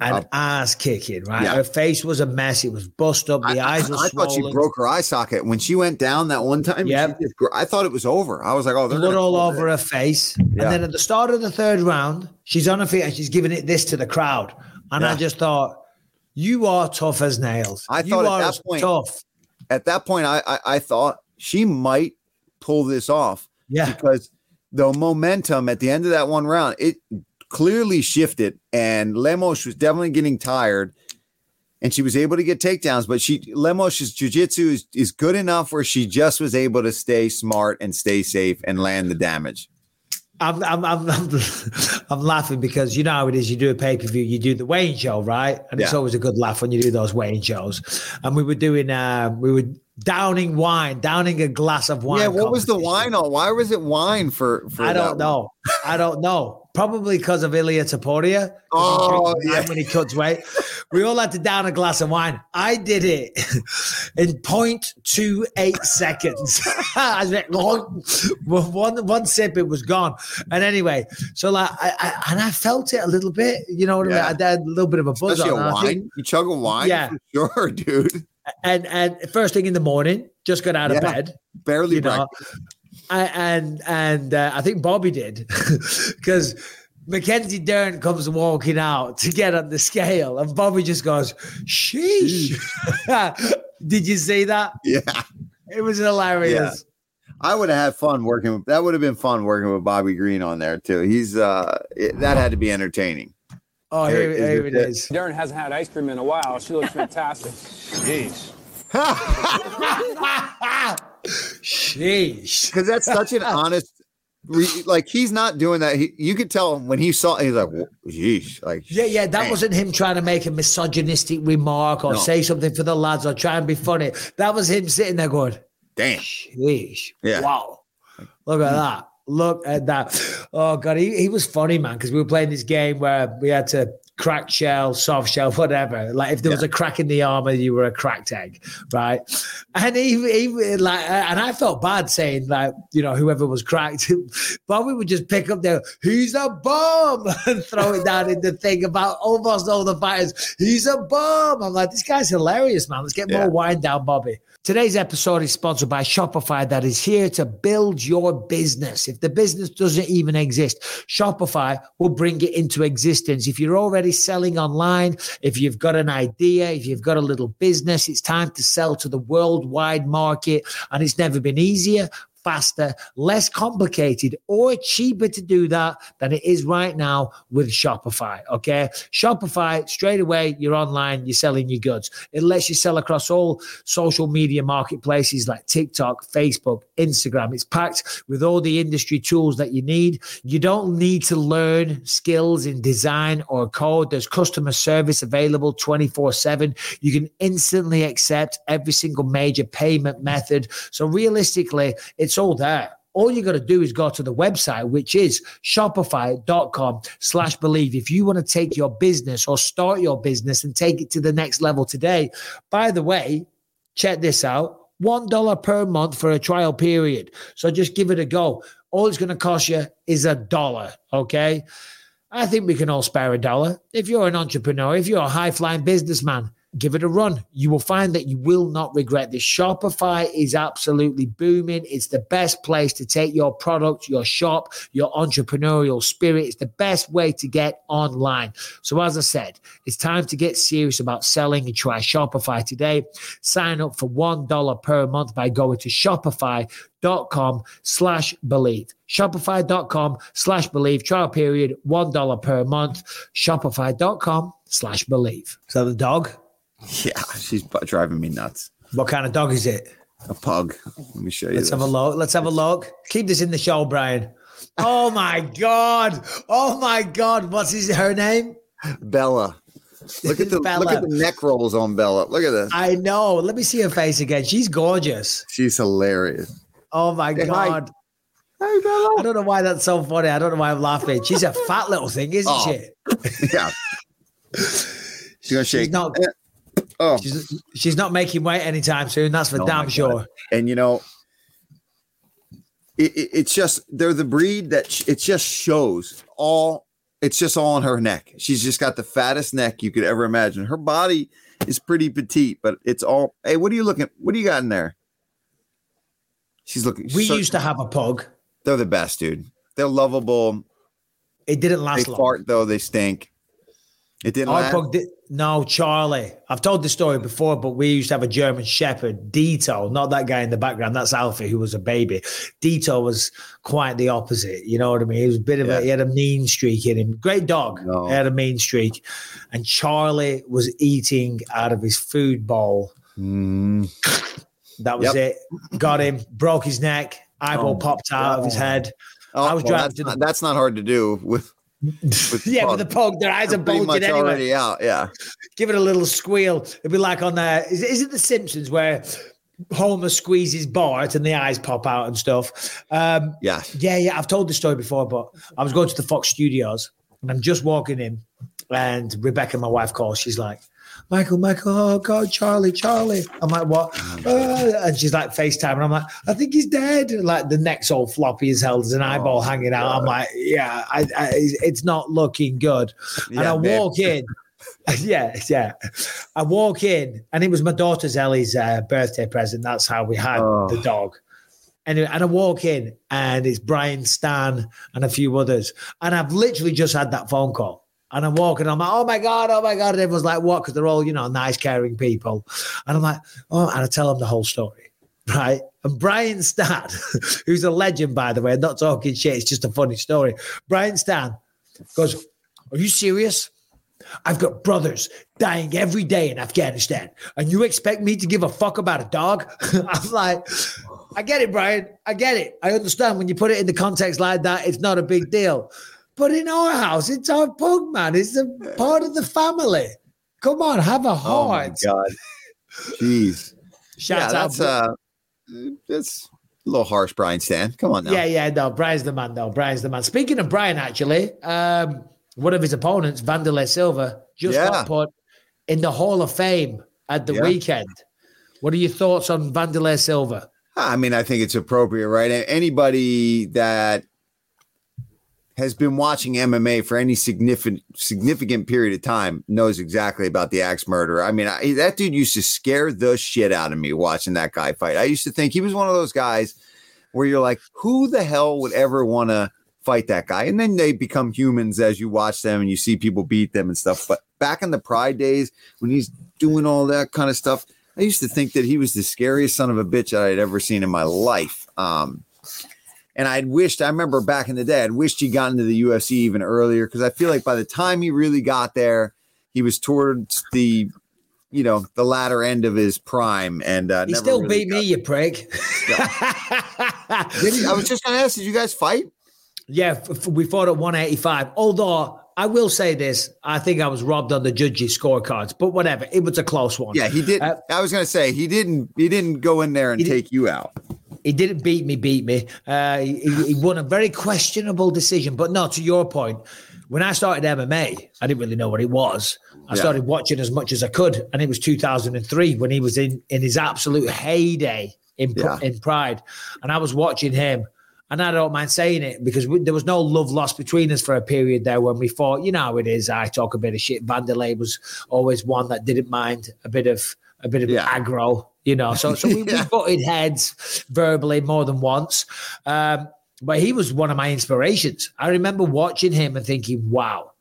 an Uh, ass kicking, right? yeah. Her face was a mess. It was bust up. The I, eyes I- were I thought she broke her eye socket when she went down that one time. Just I thought it was over. I was like, oh, they're blood all over it. her face. Yeah. And then at the start of the third round, she's on her feet and she's giving it this to the crowd. And I just thought, you are tough as nails. I you thought at that point- tough. At that point, I, I I thought she might pull this off Yeah. because the momentum at the end of that one round it clearly shifted, and Lemos was definitely getting tired. And she was able to get takedowns, but she Lemos's jujitsu is, is good enough where she just was able to stay smart and stay safe and land the damage. I'm, I'm, I'm, I'm, laughing because you know how it is. You do a pay per view, you do the weighing show, right? And it's always a good laugh when you do those weighing shows. And we were doing, uh, we were downing wine, downing a glass of wine. yeah, what was the wine on? Why was it wine for? for I don't know. I don't know. Probably because of Ilia Topuria. Oh, yeah. When he cuts weight, we all had to down a glass of wine. I did it in 0.28 seconds. I was like, one, one, sip, it was gone. And anyway, so like, I, I and I felt it a little bit. You know what I mean? I had a little bit of a buzz Especially on. a wine. think- you chug a wine, Yeah. for sure, dude. and and first thing in the morning, just got out of bed. Barely you breakfast. And and uh, I think Bobby did because Mackenzie Dern comes walking out to get on the scale, and Bobby just goes, "Sheesh!" did you see that? Yeah. It was hilarious. I would have had fun working with that would have been fun working with Bobby Green on there too. He's uh it- that had to be entertaining. Oh, here, Here- here here it it is. Dern hasn't had ice cream in a while. She looks fantastic. Jeez. Sheesh. Because that's such an honest like he's not doing that. He, you could tell when he saw he's like, "Whoa, geesh, like Yeah, yeah, that man. wasn't him trying to make a misogynistic remark or No. say something for the lads or try and be funny. That was him sitting there going, damn. Sheesh. Yeah. Wow. Look at that. Look at that. Oh God, he, he was funny, man, because we were playing this game where we had to crack shell, soft shell, whatever. Like if there was a crack in the armor, you were a cracked egg, right? And he, he like, and I felt bad saying like, you know, whoever was cracked, Bobby would just pick up there, he's a bum, and throw it down in the thing about almost all the fighters. He's a bum. I'm like, this guy's hilarious, man. Let's get Yeah. more wine down, Bobby. Today's episode is sponsored by Shopify that is here to build your business. If the business doesn't even exist, Shopify will bring it into existence. If you're already selling online, if you've got an idea, if you've got a little business, it's time to sell to the worldwide market. And it's never been easier, faster, less complicated, or cheaper to do that than it is right now with Shopify. Okay. Shopify, straight away, you're online, you're selling your goods. It lets you sell across all social media marketplaces like TikTok, Facebook, Instagram. It's packed with all the industry tools that you need. You don't need to learn skills in design or code. There's customer service available 24 7. You can instantly accept every single major payment method. So realistically, it's all there. All you got to do is go to the website, which is shopify.com slash believe. If you want to take your business or start your business and take it to the next level today, by the way, check this out $1 per month for a trial period. So just give it a go. All it's going to cost you is a dollar. Okay. I think we can all spare a dollar. If you're an entrepreneur, if you're a high flying businessman, give it a run. You will find that you will not regret this. Shopify is absolutely booming. It's the best place to take your product, your shop, your entrepreneurial spirit. It's the best way to get online. So, as I said, it's time to get serious about selling and try Shopify today. Sign up for $1 per month by going to shopify.com slash believe. Shopify.com slash believe. Trial period $1 per month. Shopify.com slash believe. That the dog? Yeah, she's driving me nuts. What kind of dog is it? A pug. Let me show you. Let's this. have a look. Let's have a look. Keep this in the show, Brian. Oh my God. Oh my God. What's his, her name? Bella. Look at the look at the neck rolls on Bella. Look at this. I know. Let me see her face again. She's gorgeous. She's hilarious. Oh my Say hi. God. Hey Bella. I don't know why that's so funny. I don't know why I'm laughing. She's a fat little thing, isn't Oh. she? Yeah. She's gonna shake. She's not. Eh, Oh, She's, she's not making weight anytime soon. That's for Oh damn sure. and you know, it, it, it's just they're the breed that sh- it just shows all. It's just all on her neck. She's just got the fattest neck you could ever imagine. Her body is pretty petite, but it's all. Hey, what are you looking? What do you got in there? She's looking. We so- used to have a pug. They're the best, dude. They're lovable. It didn't They last long. fart though. They stink. It didn't pug did, no, Charlie. I've told the story before, but we used to have a German Shepherd, Dito, not that guy in the background. That's Alfie, who was a baby. Dito was quite the opposite. You know what I mean? He was a bit of Yeah. a, he had a mean streak in him. Great dog. No. He had a mean streak. And Charlie was eating out of his food bowl. Mm, That was Yep. it. Got him, broke his neck, eyeball Oh, popped out of his head. oh, I was well, driving that's, the- not, that's not hard to do with. Yeah, with the pug, their eyes are bulging anyway. already out. Yeah. give it a little squeal. It'd be like on the is, it- is it the Simpsons where Homer squeezes Bart and the eyes pop out and stuff. Um, Yeah. yeah, yeah, I've told the story before, but I was going to the Fox Studios and I'm just walking in, and Rebecca, my wife, calls. She's like, Michael, Michael, oh God, Charlie, Charlie. I'm like, what? Uh, and she's like FaceTime, and I'm like, I think he's dead. Like the neck's all floppy as hell. There's an eyeball hanging out. I'm like, yeah, I, I, it's not looking good. and I babe. walk in. yeah, yeah. I walk in, and it was my daughter's Ellie's uh, birthday present. That's how we had Oh. the dog. And, and I walk in, and it's Brian Stann and a few others. And I've literally just had that phone call. And I'm walking, I'm like, oh my God, oh my God. And everyone's like, what? Because they're all, you know, nice, caring people. And I'm like, oh, and I tell them the whole story. Right. And Brian Stann, who's a legend, by the way, not talking shit, it's just a funny story. Brian Stann goes, Are you serious? I've got brothers dying every day in Afghanistan, and you expect me to give a fuck about a dog? I'm like, I get it, Brian. I get it. I understand when you put it in the context like that, it's not a big deal. But in our house, it's our pug, man. It's a part of the family. Come on, have a heart. Oh my god. Jeez. Shout yeah, out. that's uh that's a little harsh, Brian Stann. Come on now. Yeah, yeah, no, Brian's the man, though. Brian's the man. Speaking of Brian, actually, um, one of his opponents, Wanderlei Silva, just Yeah. got put in the Hall of Fame at the Yeah. weekend. What are your thoughts on Wanderlei Silva? I mean, I think it's appropriate, right? Anybody that has been watching MMA for any significant significant period of time knows exactly about the axe murderer. I mean, I, that dude used to scare the shit out of me watching that guy fight. I used to think he was one of those guys where you're like, who the hell would ever want to fight that guy? And then they become humans as you watch them and you see people beat them and stuff. But back in the Pride days when he's doing all that kind of stuff, I used to think that he was the scariest son of a bitch I had ever seen in my life. Um, and I'd wished, I remember back in the day, I'd wished he got into the UFC even earlier because I feel like by the time he really got there, he was towards the, you know, the latter end of his prime. And uh, He still really beat me, you prick. Did he? I was just going to ask, did you guys fight? yeah, f- we fought at 185. Although I will say this, I think I was robbed on the judges' scorecards, but whatever. It was a close one. Yeah, he did. Uh, I was going to say he didn't. He didn't go in there and take you out. He didn't beat me, beat me. Uh, he, he won a very questionable decision. But no, to your point, when I started MMA, I didn't really know what it was. I Yeah. started watching as much as I could, and it was 2003 when he was in in his absolute heyday in Yeah. in Pride, and I was watching him. And I don't mind saying it because we, there was no love lost between us for a period there when we fought. You know how it is. I talk a bit of shit. Wanderlei was always one that didn't mind a bit of a bit of Yeah. aggro. You know, so so we, Yeah. we butted heads verbally more than once. Um, but he was one of my inspirations. I remember watching him and thinking, "Wow,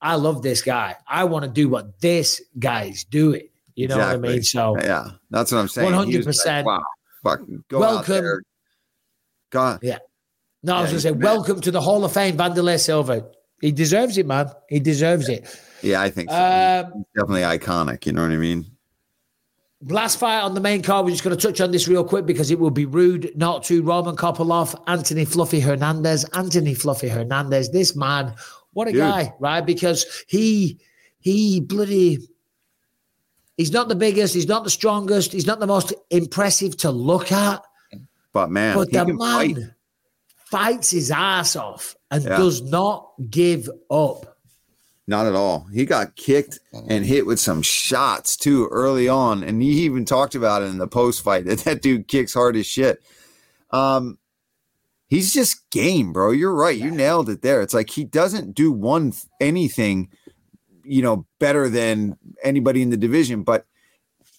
I love this guy. I want to do what this guy's doing." You know what I mean? So Yeah, that's what I'm saying. 100%. Like, wow, fuck, go Welcome. God, Yeah. No, I was going to say, mad. welcome to the Hall of Fame, Wanderlei Silva. He deserves it, man. He deserves it. yeah, I think so. Um, definitely iconic. You know what I mean? Last fight on the main card, we're just going to touch on this real quick because it would be rude not to. Roman Kopylov, Anthony Fluffy Hernandez. Anthony Fluffy Hernandez, this man, what a Dude. guy, right? Because he, he bloody, he's not the biggest, he's not the strongest, he's not the most impressive to look at. But man, But he the man fight. fights his ass off and Yeah. does not give up. Not at all. He got kicked and hit with some shots too early on, and he even talked about it in the post fight that that dude kicks hard as shit. Um, he's just game, bro. You're right. You nailed it there. It's like he doesn't do one th- anything, you know, better than anybody in the division, but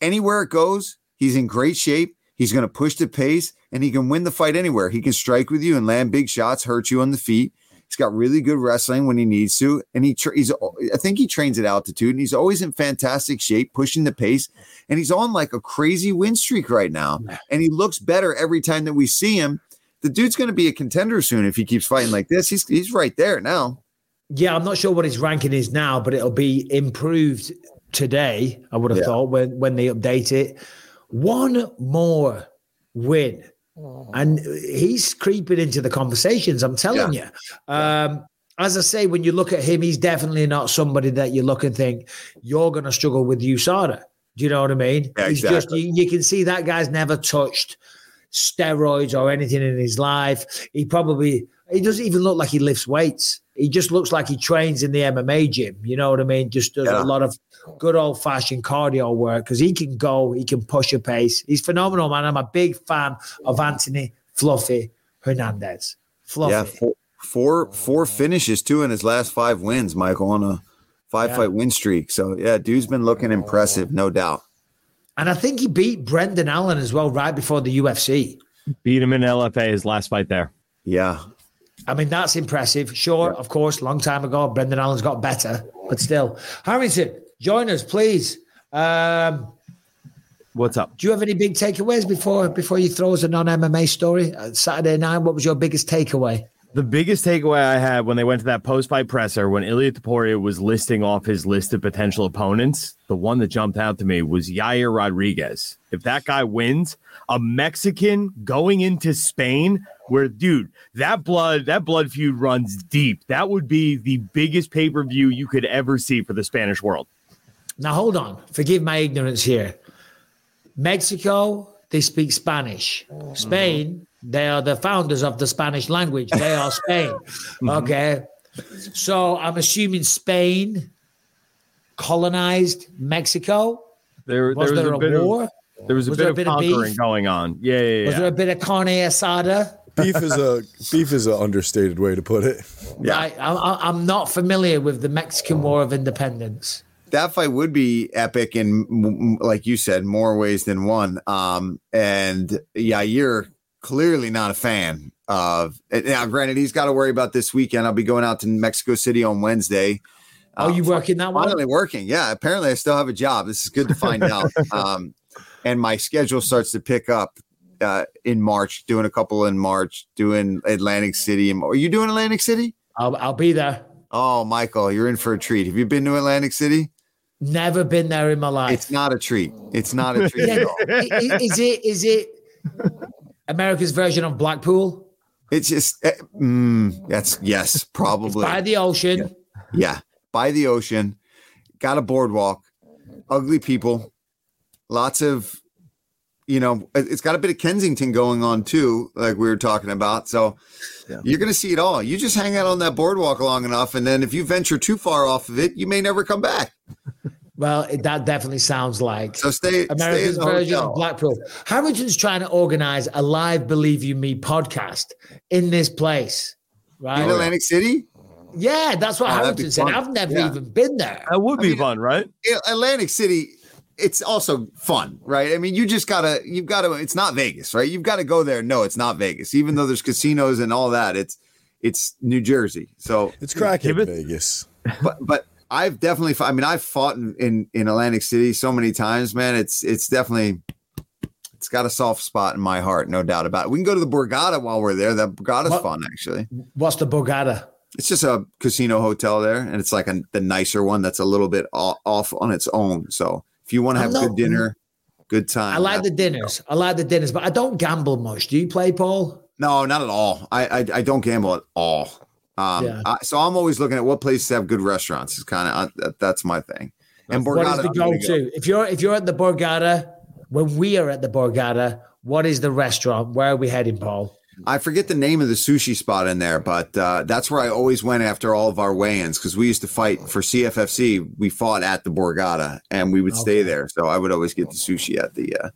anywhere it goes, he's in great shape. He's going to push the pace, and he can win the fight anywhere. He can strike with you and land big shots, hurt you on the feet. He's got really good wrestling when he needs to, and he tra- he's I think he trains at altitude, and he's always in fantastic shape, pushing the pace, and he's on like a crazy win streak right now, and he looks better every time that we see him. The dude's going to be a contender soon if he keeps fighting like this. He's he's right there now. Yeah, I'm not sure what his ranking is now, but it'll be improved today. I would have Yeah. thought when when they update it. One more win, and he's creeping into the conversations. I'm telling you. Um, as I say, when you look at him, he's definitely not somebody that you look and think you're going to struggle with USADA. Do you know what I mean? Yeah, he's just exactly. you, you can see that guy's never touched steroids or anything in his life. He probably he doesn't even look like he lifts weights. He just looks like he trains in the MMA gym. You know what I mean? Just does Yeah. a lot of good old fashioned cardio work because he can go, he can push a pace. He's phenomenal, man. I'm a big fan of Anthony Fluffy Hernandez. Fluffy. Yeah, four, four four finishes too in his last five wins, Michael, on a five Yeah. fight win streak. So yeah, dude's been looking impressive, no doubt. And I think he beat Brendan Allen as well right before the UFC. Beat him in LFA his last fight there. Yeah, I mean, that's impressive. Sure, of course, long time ago, Brendan Allen's got better, but still. Harrington, join us, please. Um, What's up? do you have any big takeaways before before you throw us a non MMA story? Uh, Saturday night, what was your biggest takeaway? The biggest takeaway I had when they went to that post fight presser, when Ilia Topuria was listing off his list of potential opponents, the one that jumped out to me was Yair Rodriguez. If that guy wins, a Mexican going into Spain, where dude, that blood, that blood feud runs deep. That would be the biggest pay per view you could ever see for the Spanish world. Now, hold on. Forgive my ignorance here. Mexico, they speak Spanish. Oh. Spain, they are the founders of the Spanish language. They are Spain. Okay. So I'm assuming Spain colonized Mexico. There, Was there there, a, bit a war? Of, there was a Was bit there a of bit conquering beef? going on. Yeah, yeah, yeah. Was there a bit of carne asada? Beef is a beef is an understated way to put it. Right. I, I, I'm not familiar with the Mexican War of Independence. that fight would be epic in, m- m- like you said, more ways than one. Um, and yeah, you're clearly not a fan of. Now, granted, he's got to worry about this weekend. I'll be going out to Mexico City on Wednesday. Are you working that one? Finally working. Yeah. Apparently, I still have a job. This is good to find out. Um, and my schedule starts to pick up uh, in March. Doing a couple in March. Doing Atlantic City. Are you doing Atlantic City? I'll, I'll be there. Oh, Michael, you're in for a treat. Have you been to Atlantic City? Never been there in my life. It's not a treat. It's not a treat Yeah, at all. i- i- is it is it America's version of Blackpool It's just, eh, mm, that's yes, probably. by the ocean? yeah, by the ocean, got a boardwalk, ugly people, lots of, you know, it- it's got a bit of Kensington going on too, like we were talking about. So you're going to see it all. You just hang out on that boardwalk long enough, and then if you venture too far off of it, you may never come back. Well, it, that definitely sounds like So stay, stay America's the version hotel. of Blackpool. Harrington's trying to organize a live Believe You Me podcast in this place, right? in Atlantic City. Yeah, that's what Oh, that'd Harrington said. I've never Yeah. even been there. That would be mean, fun, right? Atlantic City, it's also fun, right? I mean, you just gotta, you've got to. It's not Vegas, right? You've got to go there. No, it's not Vegas, even though there's casinos and all that. It's it's New Jersey. So, It's crackhead Give it- Vegas. but but I've definitely. I mean, I've fought in, in in Atlantic City so many times, man. It's it's definitely. It's got a soft spot in my heart, no doubt about it. We can go to the Borgata while we're there. The Borgata's What? fun, actually. What's the Borgata? It's just a casino hotel there, and it's like a, the nicer one that's a little bit off, off on its own. So if you want to have not- good dinner, good time. I like the dinners. I like the dinners, but I don't gamble much. Do you play, Paul? No, not at all. I I, I don't gamble at all. Um, Yeah. I, so I'm always looking at what places have good restaurants. Is kind of that, that's my thing. And What is Borgata, the go-to? If you're if you're at the Borgata, when we are at the Borgata, what is the restaurant? Where are we heading, Paul? I forget the name of the sushi spot in there, but uh, that's where I always went after all of our weigh-ins because we used to fight for CFFC. We fought at the Borgata, and we would stay there. So I would always get the sushi at the uh,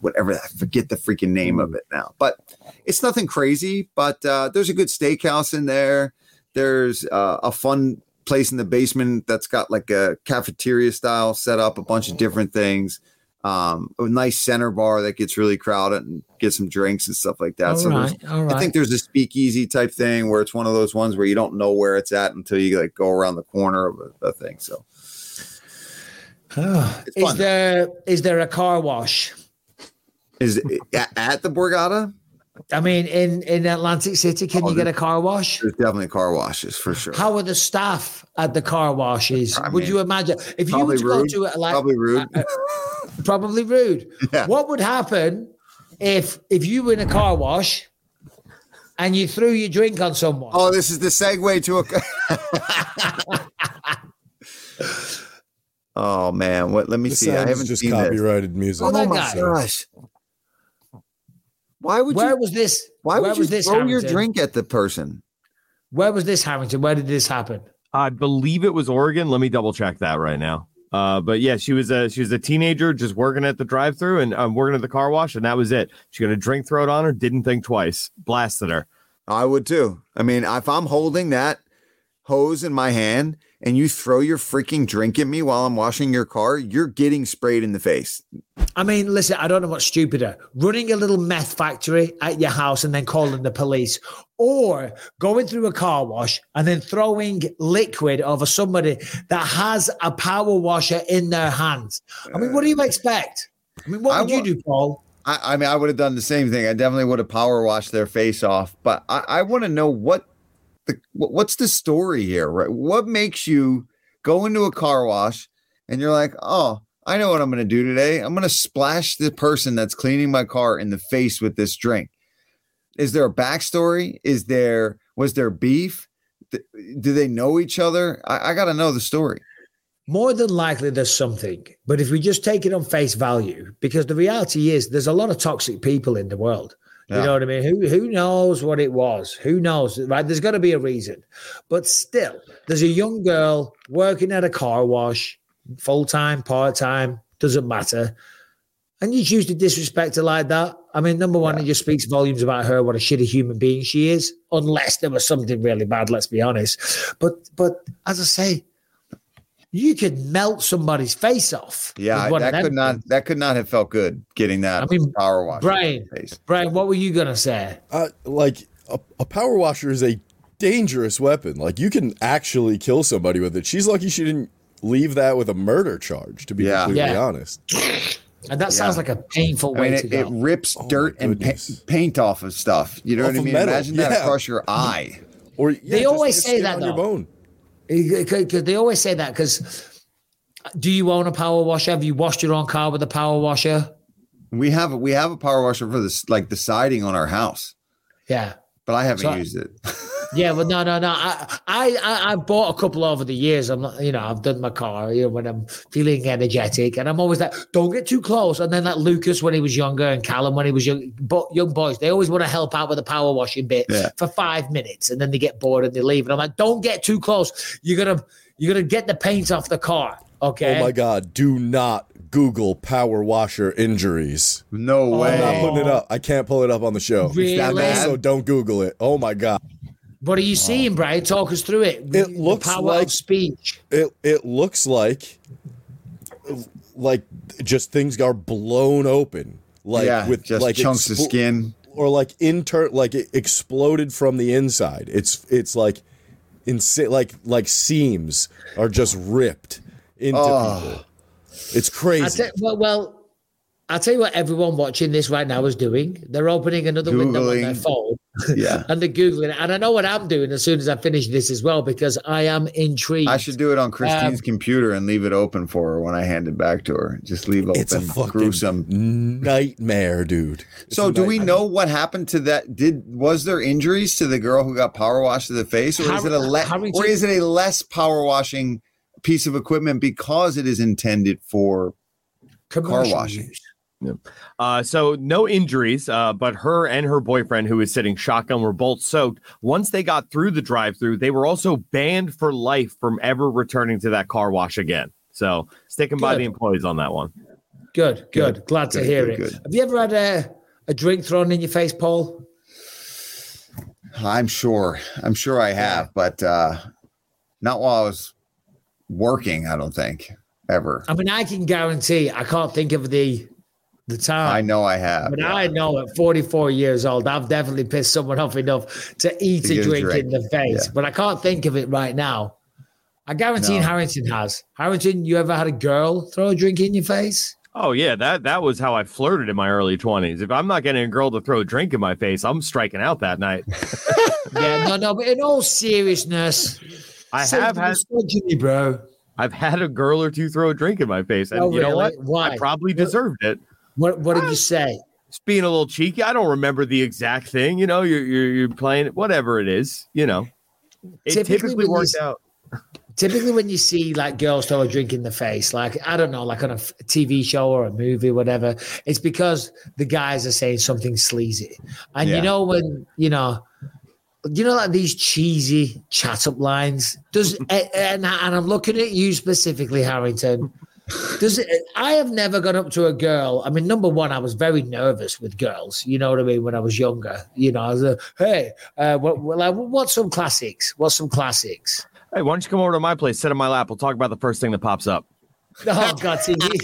whatever. I forget the freaking name of it now, but it's nothing crazy. But uh, there's a good steakhouse in there. There's uh, a fun place in the basement that's got like a cafeteria style set up, a bunch of different things. Um, a nice center bar that gets really crowded and get some drinks and stuff like that. All so right. I think there's a speakeasy type thing where it's one of those ones where you don't know where it's at until you like go around the corner of a, a thing. So is there is there a car wash? Is it at, at the Borgata? I mean, in in Atlantic City, can Oh, you get a car wash? There's definitely car washes for sure. How are the staff at the car washes? I would mean, you imagine if you were probably to go to it like Probably rude. uh, probably rude? Yeah. What would happen if if you were in a car wash and you threw your drink on someone? oh, this is the segue to a. oh man, what? Let me This see. I haven't just seen this. copyrighted music. Oh, Oh my guy. gosh! Why would Where you? was this? Why would was you this throw your drink at the person? Where was this Harrington? Where did this happen? I believe it was Oregon. Let me double check that right now. Uh, but yeah, she was a she was a teenager just working at the drive through and um, working at the car wash, and that was it. She got a drink thrown on her, didn't think twice, blasted her. I would too. I mean, if I'm holding that hose in my hand and you throw your freaking drink at me while I'm washing your car, you're getting sprayed in the face. I mean, listen, I don't know what's stupider running a little meth factory at your house and then calling the police, or going through a car wash and then throwing liquid over somebody that has a power washer in their hands. I mean, what do you expect? I mean, what I would you do, Paul? I, I mean, I would have done the same thing. I definitely would have power washed their face off. But I, I want to know what the what's the story here, right? What makes you go into a car wash and you're like, oh, I know what I'm going to do today. I'm going to splash the person that's cleaning my car in the face with this drink. Is there a backstory? Is there was there beef? Do they know each other? I, I got to know the story. More than likely, there's something. But if we just take it on face value, because the reality is there's a lot of toxic people in the world. You know what I mean? Who who knows what it was? Who knows? Right? There's got to be a reason. But still, there's a young girl working at a car wash, full time, part time, doesn't matter. And you choose to disrespect her like that. I mean, number one, it just speaks volumes about her, what a shitty human being she is, unless there was something really bad, let's be honest. But but as I say, you could melt somebody's face off. Yeah, with one of that them could not that could not have felt good getting that I mean, power wash. in Brian, face. Brian, what were you gonna say? Uh, like a, a power washer is a dangerous weapon. Like you can actually kill somebody with it. She's lucky she didn't leave that with a murder charge. To be Yeah. completely Yeah. honest, And that sounds like a painful I way mean, to it, go. it rips Oh, dirt and pa- paint off of stuff. You know Off what I mean? metal, Imagine that across your eye. or yeah, They always like say that, on your though. Because they always say that. Because uh, do you own a power washer? Have you washed your own car with a power washer? We have we have a power washer for this like the siding on our house, Yeah. but I haven't So- used it. Yeah, well, no, no, no. I, I, I, I bought a couple over the years. I'm not, you know, I've done my car, you know, when I'm feeling energetic, and I'm always like, don't get too close. And then like Lucas when he was younger, and Callum when he was young, but young boys, they always want to help out with the power washing bit Yeah. for five minutes, and then they get bored and they leave. And I'm like, don't get too close. You're gonna, you're gonna get the paint off the car. Okay. Oh my god, do not Google power washer injuries. No Oh, I'm not putting it up. I can't pull it up on the show. Really? that? So don't Google it. Oh my god. What are you seeing, Brian? Talk us through it. It The looks power like- of speech. It it looks like like just things are blown open. Like yeah, with just like chunks of skin. or like inter like it exploded from the inside. It's it's like insa- like like seams are just ripped into Oh. people. It's I crazy. tell, well, well, I'll tell you what everyone watching this right now is doing. They're opening another window on their phone Yeah. and they're Googling it. And I know what I'm doing as soon as I finish this as well because I am intrigued. I should do it on Christine's Um, computer and leave it open for her when I hand it back to her. Just leave open. it's a fucking gruesome. nightmare, dude. It's So do we know what happened to that? Did was there injuries to the girl who got power washed to the face, or is it a le- Harrington- or is it a less power washing piece of equipment because it is intended for car Commercial washing? use. Uh, so no injuries, uh, but her and her boyfriend, who was sitting shotgun, were both soaked. Once they got through the drive-through, they were also banned for life from ever returning to that car wash again. So sticking by the employees on that one. Good, good. Glad to hear good, it. good. Have you ever had a, a drink thrown in your face, Paul? I'm sure. I'm sure I have, but uh, not while I was working. I don't think ever. I mean, I can guarantee I can't think of the the time. I know I have. But yeah. I know at 44 years old, I've definitely pissed someone off enough to eat To a get a drink, drink. in the face. Yeah. But I can't think of it right now. I guarantee No. Harrington has. Harrington, you ever had a girl throw a drink in your face? Oh yeah, that that was how I flirted in my early twenties. If I'm not getting a girl to throw a drink in my face, I'm striking out that night. yeah, no, no. But in all seriousness, I have had misogyny, bro. I've had a girl or two throw a drink in my face, and Oh, you know really? what? Why? I probably deserved it. What What did you ah. say? It's being a little cheeky. I don't remember the exact thing. You know, you're you're, you're playing whatever it is. You know, it Typically typically, when you out. Typically, when you see like girls throw a drink in the face, like I don't know, like on a TV show or a movie, whatever, it's because the guys are saying something sleazy. And Yeah. you know when you know, you know, like these cheesy chat up lines. Does and, and I'm looking at you specifically, Harrington. Does it? I have never gone up to a girl. I mean, number one, I was very nervous with girls. You know what I mean? When I was younger, you know, I was like, "Hey, uh, what, like, what's some classics? What's some classics?" Hey, why don't you come over to my place, sit on my lap? We'll talk about the first thing that pops up. Oh God, see,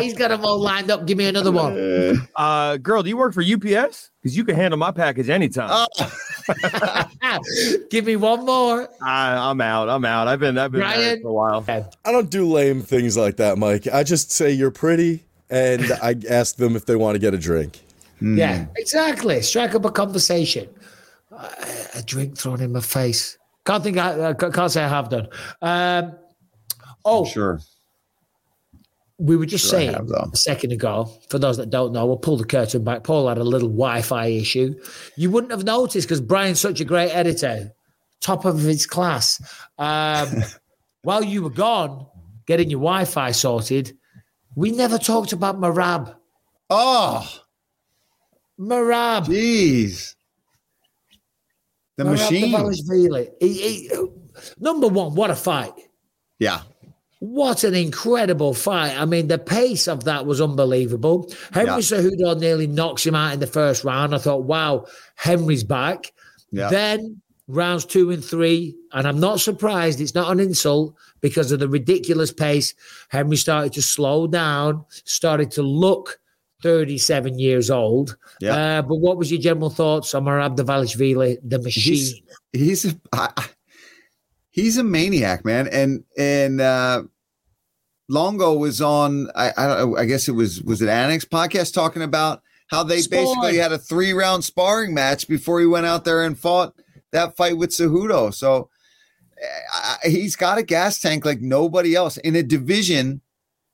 he's got them all lined up. Give me another one. Uh, girl, do you work for UPS? Because you can handle my package anytime. Oh, Give me one more. I, I'm out. I'm out. I've been I've been Ryan? married for a while. I don't do lame things like that, Mike. I just say you're pretty and I ask them if they want to get a drink. Yeah, exactly. Strike up a conversation. Uh, a drink thrown in my face. Can't think. I, I can't say I have done. Um, oh, sure. We were just Sure saying a second ago. For those that don't know, we'll pull the curtain back. Paul had a little Wi-Fi issue. You wouldn't have noticed because Brian's such a great editor, top of his class. Um, while you were gone getting your Wi-Fi sorted, we never talked about Merab. Oh, Merab. jeez. The Merab machine. Dvalishvili. He- he- number one, what a fight. Yeah. What an incredible fight. I mean, the pace of that was unbelievable. Henry Yeah. Cejudo nearly knocks him out in the first round. I thought, wow, Henry's back. Yeah. Then rounds two and three, and I'm not surprised. It's not an insult because of the ridiculous pace. Henry started to slow down, started to look 37 years old. Yeah. Uh, but what was your general thoughts on Merab Dvalishvili, the machine? he's a, I, I- he's a maniac, man. And and uh Longo was on. I I, I guess it was was it Annex podcast talking about how they Sparring. basically had a three round sparring match before he went out there and fought that fight with Cejudo. So uh, he's got a gas tank like nobody else in a division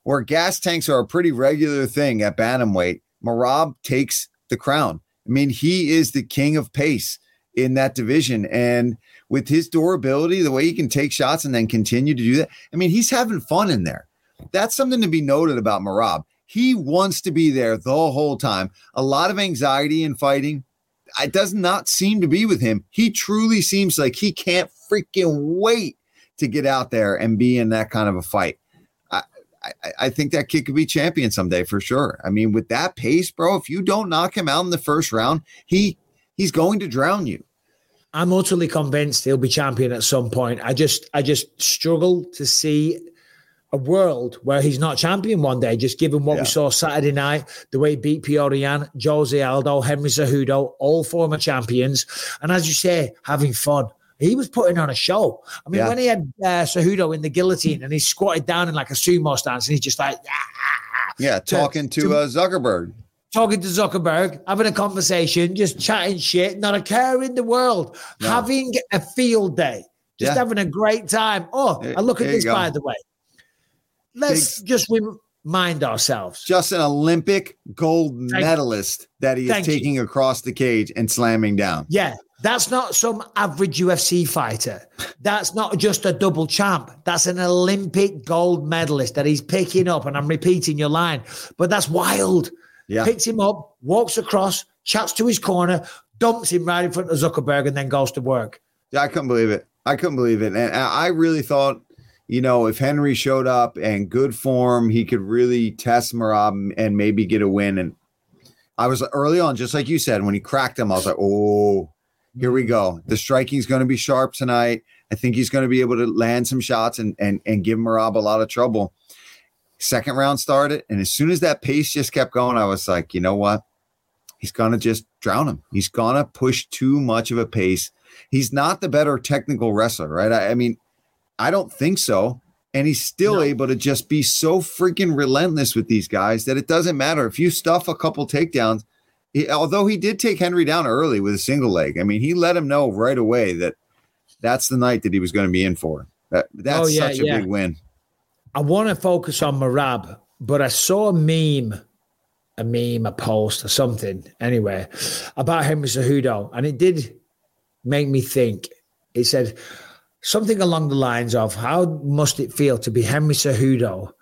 where gas tanks are a pretty regular thing at bantamweight. Merab takes the crown. I mean, he is the king of pace in that division. And with his durability, the way he can take shots and then continue to do that, I mean, he's having fun in there. That's something to be noted about Merab. He wants to be there the whole time. A lot of anxiety and fighting. It does not seem to be with him. He truly seems like he can't freaking wait to get out there and be in that kind of a fight. I, I, I think that kid could be champion someday for sure. I mean, with that pace, bro, if you don't knock him out in the first round, he he's going to drown you. I'm utterly convinced he'll be champion at some point. I just I just struggle to see a world where he's not champion one day, just given what Yeah. we saw Saturday night, the way he beat Petr Yan, Jose Aldo, Henry Cejudo, all former champions. And as you say, having fun. He was putting on a show. I mean, Yeah. when he had uh, Cejudo in the guillotine and he squatted down in like a sumo stance and he's just like, "Ah," Yeah, talking to, to- uh, Zuckerberg. talking to Zuckerberg, having a conversation, just chatting shit, not a care in the world, No. having a field day, just Yeah. having a great time. Oh, There- and look at this, by the way. Let's just remind ourselves. Just an Olympic gold Thank- medalist that he is Thank you. taking across the cage and slamming down. Yeah, that's not some average UFC fighter. That's not just a double champ. That's an Olympic gold medalist that he's picking up. And I'm repeating your line, but that's wild. Yeah. Picks him up, walks across, chats to his corner, dumps him right in front of Zuckerberg, and then goes to work. Yeah, I couldn't believe it. I couldn't believe it. And I I really thought, you know, if Henry showed up and good form, he could really test Merab and maybe get a win. And I was early on, just like you said, when he cracked him, I was like, oh, here we mm-hmm. go. The striking's going to be sharp tonight. I think he's going to be able to land some shots and and and give Merab a lot of trouble. Second round started, and as soon as that pace just kept going, I was like, you know what? He's gonna just drown him. He's gonna push too much of a pace. He's not the better technical wrestler, right? I, I mean, I don't think so. And he's still No. able to just be so freaking relentless with these guys that it doesn't matter if you stuff a couple takedowns. He, although he did take Henry down early with a single leg, I mean, he let him know right away that that's the night that he was going to be in for. That, that's Oh, yeah, such a yeah. big win. I want to focus on Merab, but I saw a meme, a meme, a post or something anyway about Henry Cejudo, and it did make me think. It said something along the lines of, "How must it feel to be Henry Cejudo?"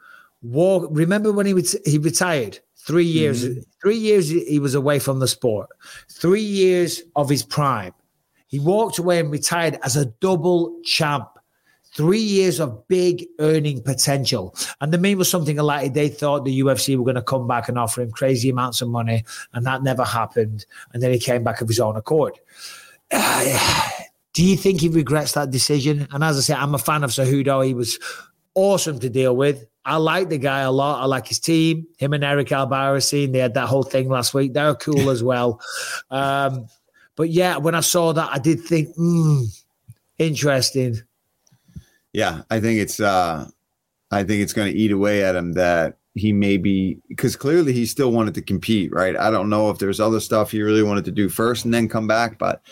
Walk. Remember when he was he retired? Three years. Mm-hmm. Three years he was away from the sport. Three years of his prime. He walked away and retired as a double champ three years of big earning potential. And the meme was something like they thought the UFC were going to come back and offer him crazy amounts of money, and that never happened. And then he came back of his own accord. Do you think he regrets that decision? And as I say, I'm a fan of Cejudo. He was awesome to deal with. I like the guy a lot. I like his team. Him and Eric Albarracin, they had that whole thing last week. They're cool as well. Um, but yeah, when I saw that, I did think, hmm, interesting. Yeah, I think it's uh I think it's going to eat away at him that he may be because clearly he still wanted to compete, right? I don't know if there's other stuff he really wanted to do first and then come back, but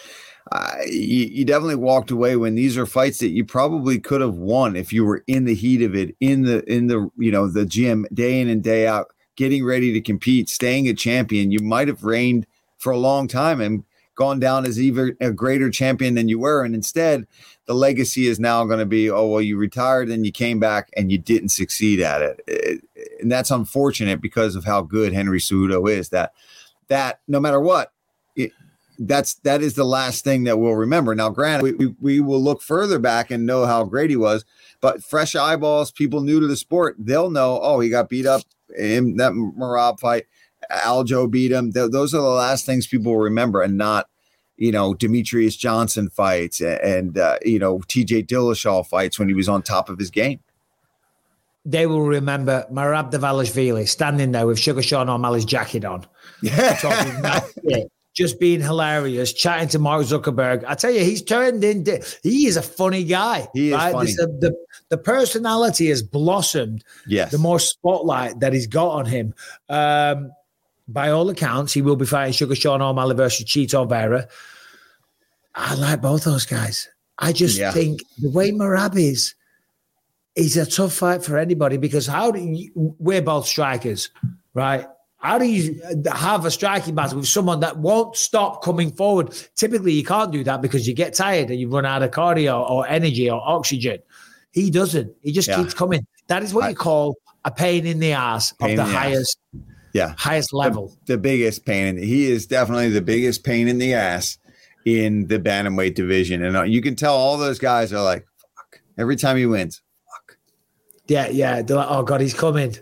uh, you, you definitely walked away when these are fights that you probably could have won if you were in the heat of it, in the in the you know the gym day in and day out, getting ready to compete, staying a champion. You might have reigned for a long time and gone down as even a greater champion than you were, and instead the legacy is now going to be, oh, well, you retired and you came back and you didn't succeed at it. It- And that's unfortunate because of how good Henry Cejudo is that, that no matter what, that's, that is the last thing that we'll remember. Now, granted, we, we, we will look further back and know how great he was, but fresh eyeballs, people new to the sport, they'll know, oh, he got beat up in that Merab fight. Aljo beat him. Th- those are the last things people will remember and not, you know, Demetrious Johnson fights and, uh, you know, TJ Dillashaw fights when he was on top of his game. they will remember Merab Dvalishvili standing there with Sugar Sean O'Malley's jacket on, shit, just being hilarious, chatting to Mark Zuckerberg. I tell you, he's turned into he is a funny guy. He is funny. This- the, the personality has blossomed. Yes. The more spotlight that he's got on him. Um, by all accounts, he will be fighting Sugar Sean O'Malley versus Chito Vera. I like both those guys. I just Yeah. think the way Merab is, he's a tough fight for anybody because how do you, we're both strikers, right? How do you have a striking battle with someone that won't stop coming forward? Typically, you can't do that because you get tired and you run out of cardio or energy or oxygen. He doesn't. He just Yeah. keeps coming. That is what I- you call a pain in the ass of the the ass. highest, Yeah. highest level. the biggest pain. in He is definitely the biggest pain in the ass in the bantamweight division, and uh, you can tell all those guys are like, "Fuck!" Every time he wins, "Fuck." Yeah, yeah. They're like, oh god, he's coming.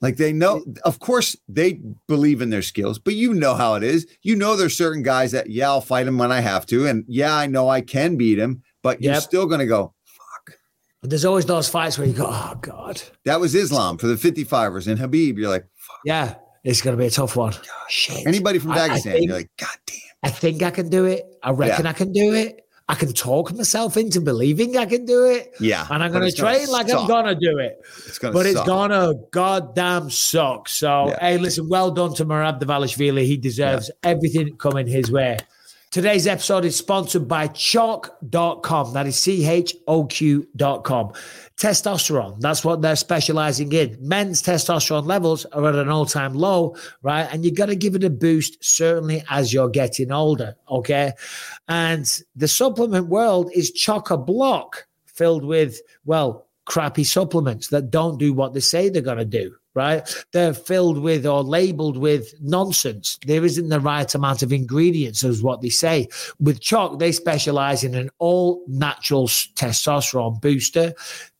Like they know. Of course, they believe in their skills, but you know how it is. You know, there's certain guys that yeah, I'll fight him when I have to, and yeah, I know I can beat him, but you're still going to go. But there's always those fights where you go, oh god, That was Islam for the 55ers, and Habib, you're like, Fuck. yeah, it's gonna be a tough one. Shit. anybody from I- I think- you're like, God damn. I think I can do it. I reckon Yeah. I can do it. I can talk myself into believing I can do it. Yeah, And I'm going to gonna train like I'm going to do it. It's gonna But it's going to goddamn suck. So, Yeah. hey, listen, well done to Merab Dvalishvili. He deserves everything coming his way. Today's episode is sponsored by choq.com. That is C H O Q.com. Testosterone, that's what they're specializing in. Men's testosterone levels are at an all time low, right? And you got to give it a boost, certainly as you're getting older, okay? And the supplement world is chock a block filled with, well, crappy supplements that don't do what they say they're going to do, right? They're filled with or labeled with nonsense. There isn't the right amount of ingredients, as what they say. With Choq, they specialize in an all natural testosterone booster.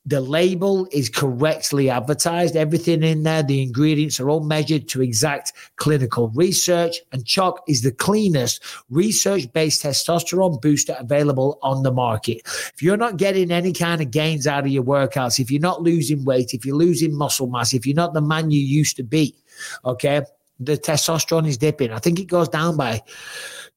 The label is correctly advertised. Everything in there, the ingredients are all measured to exact clinical research. And Choq is the cleanest research based testosterone booster available on the market. If you're not getting any kind of gains out of your workouts, if you're not losing weight, if you're losing muscle mass, if you're not the man you used to be, okay, the testosterone is dipping. I think it goes down by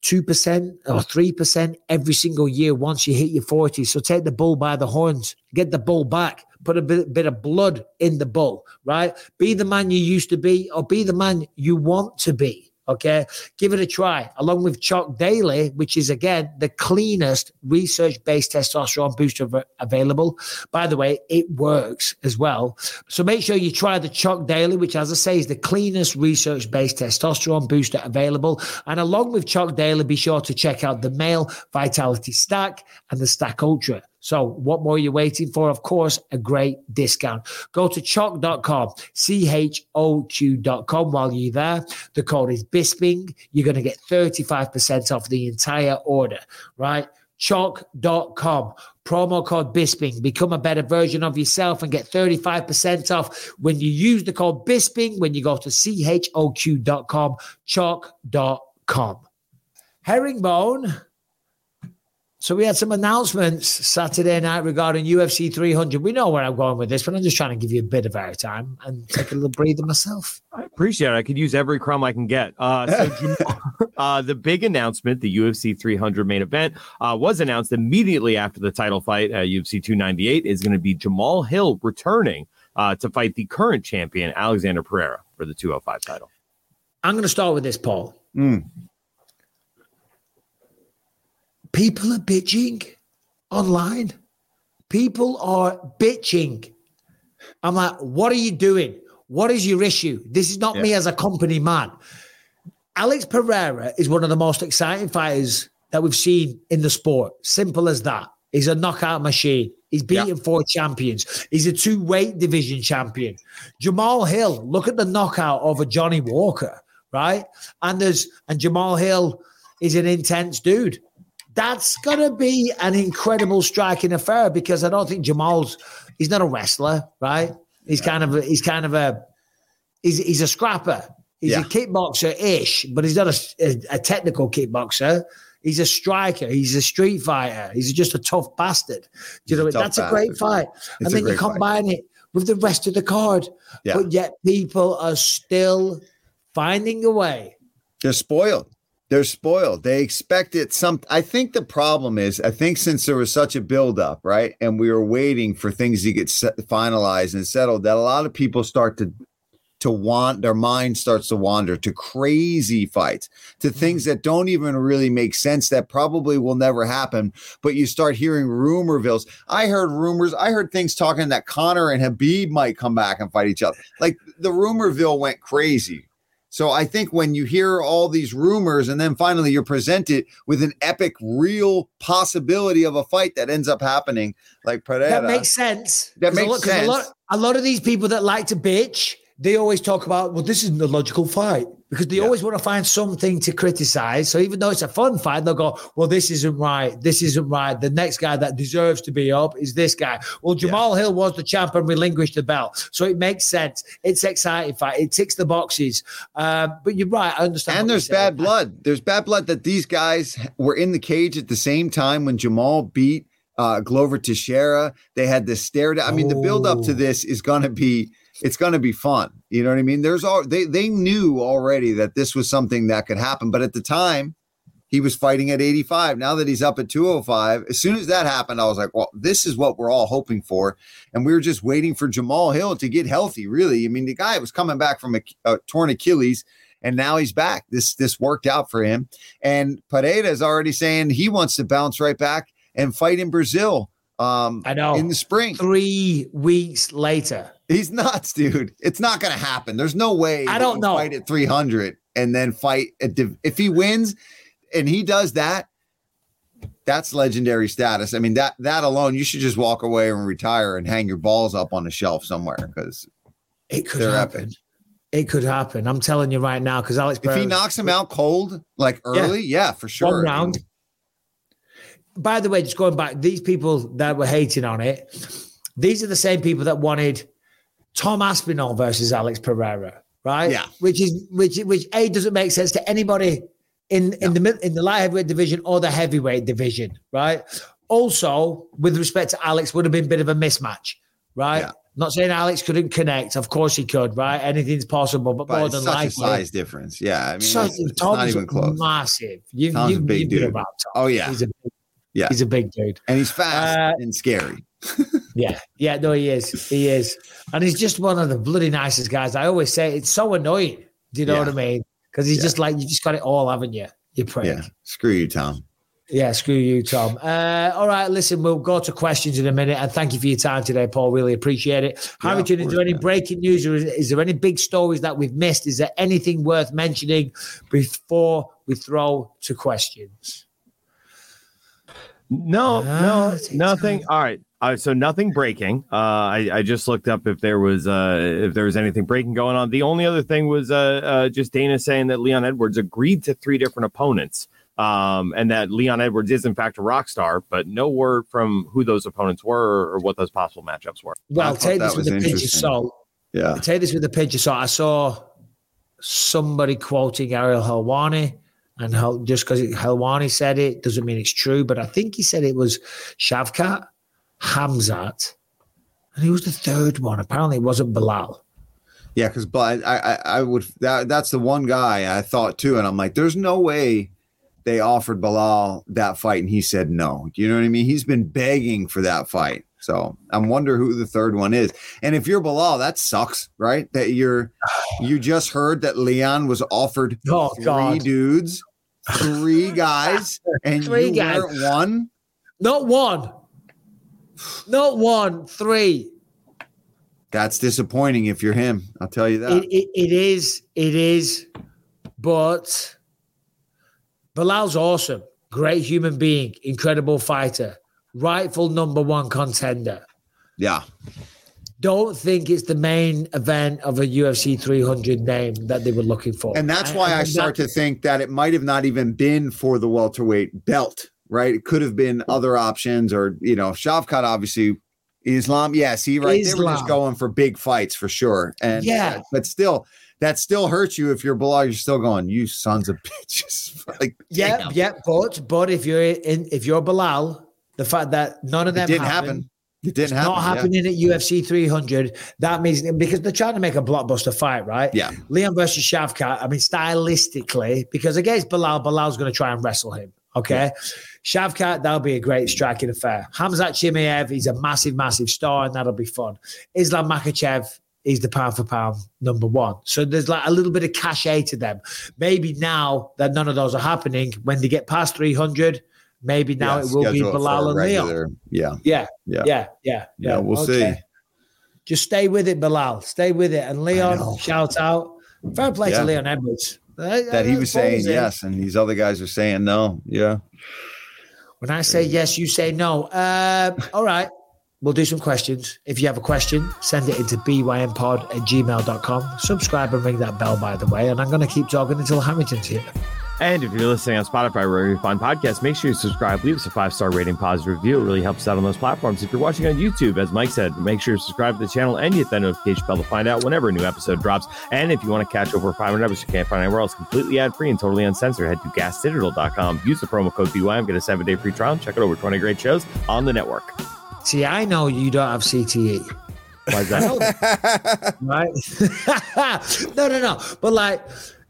2% or 3% every single year once you hit your 40s. So take the bull by the horns, get the bull back, put a bit, bit of blood in the bull, right? Be the man you used to be or be the man you want to be. Okay, give it a try along with Choq Daily, which is again the cleanest research based testosterone booster av- available. By the way, it works as well. So make sure you try the Choq Daily, which, as I say, is the cleanest research based testosterone booster available. And along with Choq Daily, be sure to check out the Male Vitality Stack and the Stack Ultra. So, what more are you waiting for? Of course, a great discount. Go to choq.com, C H O Q.com while you're there. The code is BISPING. You're going to get 35% off the entire order, right? Choq.com, promo code BISPING. Become a better version of yourself and get 35% off when you use the code BISPING when you go to CHOQ.com, chalk.com. Harrington. So we had some announcements Saturday night regarding UFC 300. We know where I'm going with this, but I'm just trying to give you a bit of airtime and take a little breather myself. I appreciate it. I could use every crumb I can get. Uh, so Jamal- uh, the big announcement, the UFC 300 main event, uh, was announced immediately after the title fight at UFC 298. Is going to be Jamal Hill returning uh, to fight the current champion Alexander Pereira for the 205 title. I'm going to start with this, Paul. Mm. People are bitching online. People are bitching. I'm like, what are you doing? What is your issue? This is not me as a company man. Alex Pereira is one of the most exciting fighters that we've seen in the sport. Simple as that. He's a knockout machine. He's beaten Yeah. four champions. He's a two weight division champion. Jamal Hill, look at the knockout over Johnny Walker, right? And there's and Jamal Hill is an intense dude. That's gonna be an incredible striking affair because I don't think Jamal's he's not a wrestler, right? He's kind of a, he's kind of a he's he's a scrapper. He's Yeah. a kickboxer ish, but he's not a, a, a technical kickboxer. He's a striker. He's a street fighter. He's just a tough bastard. Do you know a what? tough That's a great fight. It's and then you great fight. combine it with the rest of the card. Yeah. But yet people are still finding a way. They're spoiled. They're spoiled. They expect it. Some. I think the problem is. I think since there was such a buildup, right, and we were waiting for things to get set, finalized and settled, that a lot of people start to to want their mind starts to wander to crazy fights, to mm. things that don't even really make sense, that probably will never happen. But you start hearing rumorvilles. I heard rumors. I heard things talking that Conor and Habib might come back and fight each other. Like the rumorville went crazy. So I think when you hear all these rumors and then finally you're presented with an epic, real possibility of a fight that ends up happening, like Pereira, That makes sense. That 'Cause a makes lot- 'cause A lot, sense. a lot of these people that like to bitch, they always talk about, well, this isn't a logical fight because they always want to find something to criticize. So even though it's a fun fight, they'll go, well, this isn't right. This isn't right. The next guy that deserves to be up is this guy. Well, Jamal Hill was the champ and relinquished the belt. So it makes sense. It's exciting fight. It ticks the boxes. Um, but you're right. I understand. and there's bad blood. There's bad blood that these guys were in the cage at the same time when Jamal beat uh, Glover Teixeira. They had this stare down. I mean, the build up to Oh. this is going to be it's going to be fun. You know what I mean? There's all they they knew already that this was something that could happen, but at the time he was fighting at 85. Now that he's up at 205, as soon as that happened, I was like, well, this is what we're all hoping for. And we were just waiting for Jamal Hill to get healthy, really. I mean, the guy was coming back from a, a torn Achilles and now he's back. This this worked out for him. And Pereira is already saying he wants to bounce right back and fight in Brazil um, I know. in the spring. Three weeks later. He's nuts, dude. It's not going to happen. There's no way. I don't know. Fight at 300 and then fight at div- if he wins and he does that. That's legendary status. I mean that that alone, you should just walk away and retire and hang your balls up on a shelf somewhere because It could happen. epic. It could happen. I'm telling you right now because Alex. if he knocks him out cold like early, yeah, for sure. one round. By the way, just going back, these people that were hating on it, these are the same people that wanted Tom Aspinall versus Alex Pereira, right? Yeah. Which is which which a doesn't make sense to anybody in in the mid- in the light heavyweight division or the heavyweight division, right? Also, with respect to Alex, would have been a bit of a mismatch, right? Yeah. Not saying Alex couldn't connect. Of course he could, right? Anything's possible, but, But more than such likely, a size difference. Yeah, I mean, so, it's, it's not even close. massive. You, Tom's you, a big you've been dude. Tom. Oh, yeah. he's a big, Yeah. he's a big dude. and he's fast Uh, and scary. Yeah, yeah, no, he is, he is, and he's just one of the bloody nicest guys. I always say it's so annoying. Do you know Yeah. what I mean? Because he's Yeah. just like you just got it all, haven't you? You prick. Yeah, screw you, Tom. Yeah, screw you, Tom. Uh, all right, listen, we'll go to questions in a minute. And thank you for your time today, Paul. Really appreciate it. Yeah, Harrington, is there any breaking news or is, is there any big stories that we've missed? Is there anything worth mentioning before we throw to questions? No, Ah, no, nothing. time. All right. Uh, so nothing breaking. Uh, I, I just looked up if there was uh, if there was anything breaking going on. The only other thing was uh, uh, just Dana saying that Leon Edwards agreed to three different opponents, um, and that Leon Edwards is in fact a rock star, but no word from who those opponents were or what those possible matchups were. Well, thought take this with a pinch of salt. Yeah. Take this with a pinch of salt. I saw somebody quoting Ariel Helwani, and Hel- just because Helwani said it doesn't mean it's true. But I think he said it was Shavkat, Hamzat, and he was the third one. Apparently, it wasn't Bilal. Yeah, because but I, I I would that that's the one guy I thought too, and I'm like, there's no way they offered Bilal that fight, and he said no. You know what I mean? He's been begging for that fight, so I wonder who the third one is. And if you're Bilal, that sucks, right? That you're you just heard that Leon was offered Oh, three God. dudes, three guys, and Three you guys. weren't one. Not one. Not one. Three. That's disappointing if you're him. I'll tell you that. It, it, it is. It is. But Bilal's awesome. Great human being. Incredible fighter. Rightful number one contender. yeah. Don't think it's the main event of a UFC 300 name that they were looking for. And that's why I and start to think that it might have not even been for the welterweight belt, right? It could have been other options, or you know, Shavkat obviously Islam. Yeah, see, right? They were just going for big fights for sure. And Yeah. Uh, but still, that still hurts you if you're Bilal. You're still going, you sons of bitches. like, Yeah, yeah, but but if you're in, if you're Bilal, the fact that none of it them didn't happened, happen. It didn't It's happen. not yeah. happening at UFC 300. That means because they're trying to make a blockbuster fight, right? Yeah. Leon versus Shavkat. I mean, stylistically, because against Bilal, Bilal's going to try and wrestle him. Okay. Shavkat, that'll be a great striking affair. Hamzat Chimaev, he's a massive, massive star, and that'll be fun. Islam Makhachev, he's the pound for pound number one. So there's like a little bit of cachet to them. Maybe now that none of those are happening, when they get past 300, maybe now Yeah, it will be Bilal and Leon. Yeah. Yeah, Yeah. yeah, yeah, Yeah, we'll see. Just stay with it, Bilal. Stay with it. And Leon, shout out. Fair play to Leon Edwards. Uh, That he uh, was saying in. yes, and these other guys are saying no. Yeah. When I say yes, you say no. Uh, all right. We'll do some questions. If you have a question, send it into bympod at gmail.com. Subscribe and ring that bell, by the way. And I'm going to keep talking until Hamilton's here. And if you're listening on Spotify wherever you find podcasts, make sure you subscribe, leave us a five star rating, positive review. It really helps out on those platforms. If you're watching on YouTube, as Mike said, make sure you subscribe to the channel and hit that notification bell to find out whenever a new episode drops. And if you want to catch over 500 episodes you can't find anywhere else, completely ad free and totally uncensored, head to gasdigital.com. Use the promo code BYM, get a seven day free trial, and check out over 20 great shows on the network. See, I know you don't have CTE. Why is that? right? no, no, no. But like,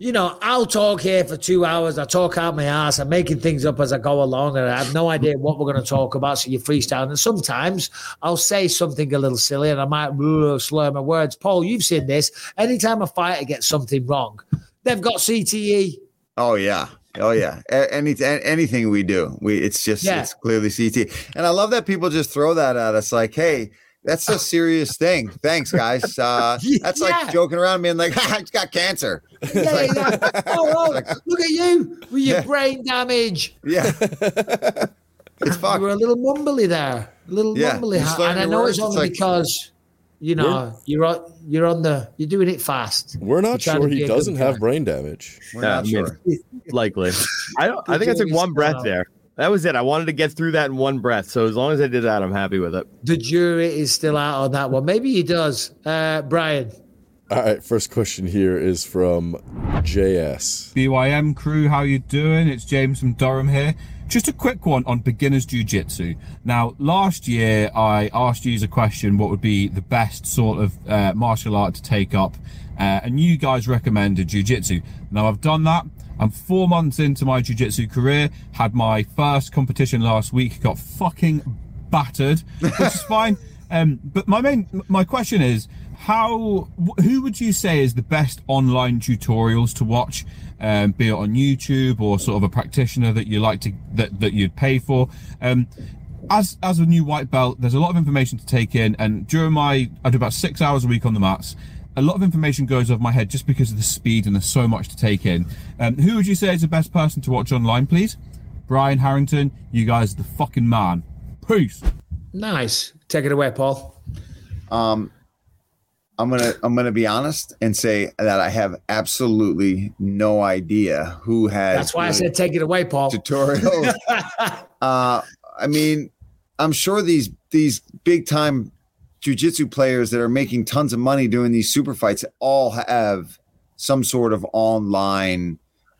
you know, I'll talk here for two hours. I talk out my ass. I'm making things up as I go along, and I have no idea what we're going to talk about. So you freestyle, and sometimes I'll say something a little silly, and I might slur my words. Paul, you've seen this. Anytime a fighter gets something wrong, they've got. CTE. Oh yeah. Oh yeah. Any anything we do, we it's just Yeah. it's clearly CT. And I love that people just throw that at us like, hey, that's a serious thing. Thanks, guys. Uh, that's Yeah. like joking around, being like, I got cancer. Yeah, yeah, yeah. Oh, oh, Like- look at you with your Yeah. brain damage. Yeah. it's fucked. You fucked. were a little mumbly there, a little Yeah, mumbly, you ha- slurring and I know words, it's it's only like- because you know you're on, you're on the you're doing it fast. We're not trying sure to he doesn't have brain damage. We're Yeah, not sure. Likely. I don't I think I took one breath out. there. That was it. I wanted to get through that in one breath. So as long as I did that, I'm happy with it. The jury is still out on that one. Maybe he does. Uh, Brian, All right, first question here is from JS. BYM crew, how you doing? It's James from Durham here. Just a quick one on beginners jiu-jitsu. Now, last year I asked you a question: what would be the best sort of uh, martial art to take up? Uh, and you guys recommended jiu-jitsu. Now I've done that. I'm four months into my jiu-jitsu career. Had my first competition last week. Got fucking battered, which is fine. Um, but my main, my question is, how, who would you say is the best online tutorials to watch, um, be it on YouTube or sort of a practitioner that you like to that that you'd pay for? Um, as as a new white belt, there's a lot of information to take in, and during my, I do about six hours a week on the mats. A lot of information goes over my head just because of the speed and there's so much to take in. Um, who would you say is the best person to watch online, please? Brian Harrington, you guys are the fucking man. Peace. nice. Take it away, Paul. Um, I'm gonna I'm gonna be honest and say that I have absolutely no idea who has. That's why I said take it away, Paul. tutorials. uh, I mean, I'm sure these these big time jujitsu players that are making tons of money doing these super fights all have some sort of online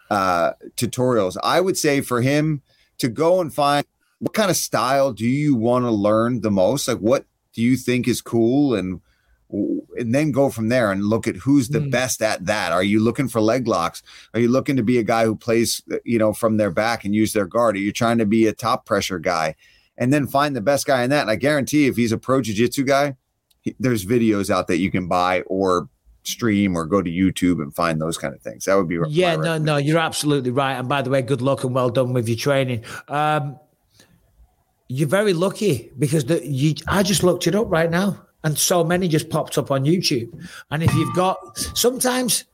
uh, tutorials. I would say for him to go and find what kind of style do you want to learn the most? Like, what do you think is cool and and then go from there and look at who's the Mm. best at that. Are you looking for leg locks? Are you looking to be a guy who plays, you know, from their back and use their guard? Are you trying to be a top pressure guy? And then find the best guy in that. And I guarantee if he's a pro jiu-jitsu guy, he, there's videos out that you can buy or stream or go to YouTube and find those kind of things. That would be Yeah, no, no, you're absolutely right. And by the way, good luck and well done with your training. Um, you're very lucky because the, you, I just looked it up right now, and so many just popped up on YouTube. And if you've got sometimes,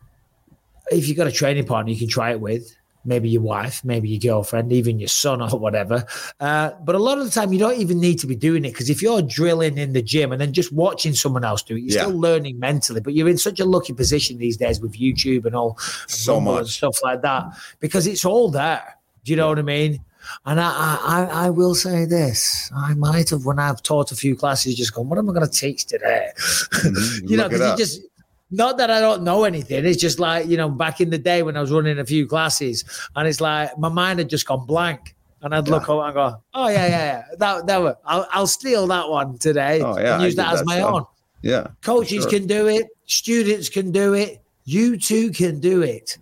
if you've got a training partner, you can try it with maybe your wife, maybe your girlfriend, even your son or whatever. Uh, but a lot of the time, you don't even need to be doing it because if you're drilling in the gym and then just watching someone else do it, you're Yeah. still learning mentally. But you're in such a lucky position these days with YouTube and all So and much. stuff like that because it's all there. Do you know what I mean? And I, I, I- will say this: I might have, when I've taught a few classes, just gone, "What am I going to teach today?" you know, Look it because you just not that I don't know anything. It's just like you know, back in the day when I was running a few classes, and it's like my mind had just gone blank, and I'd look over and go, "Oh yeah, yeah, yeah, that that one. I'll, I'll steal that one today Oh, yeah, and use did that as that my stuff. own." Yeah. Coaches sure. can do it. Students can do it. You too can do it.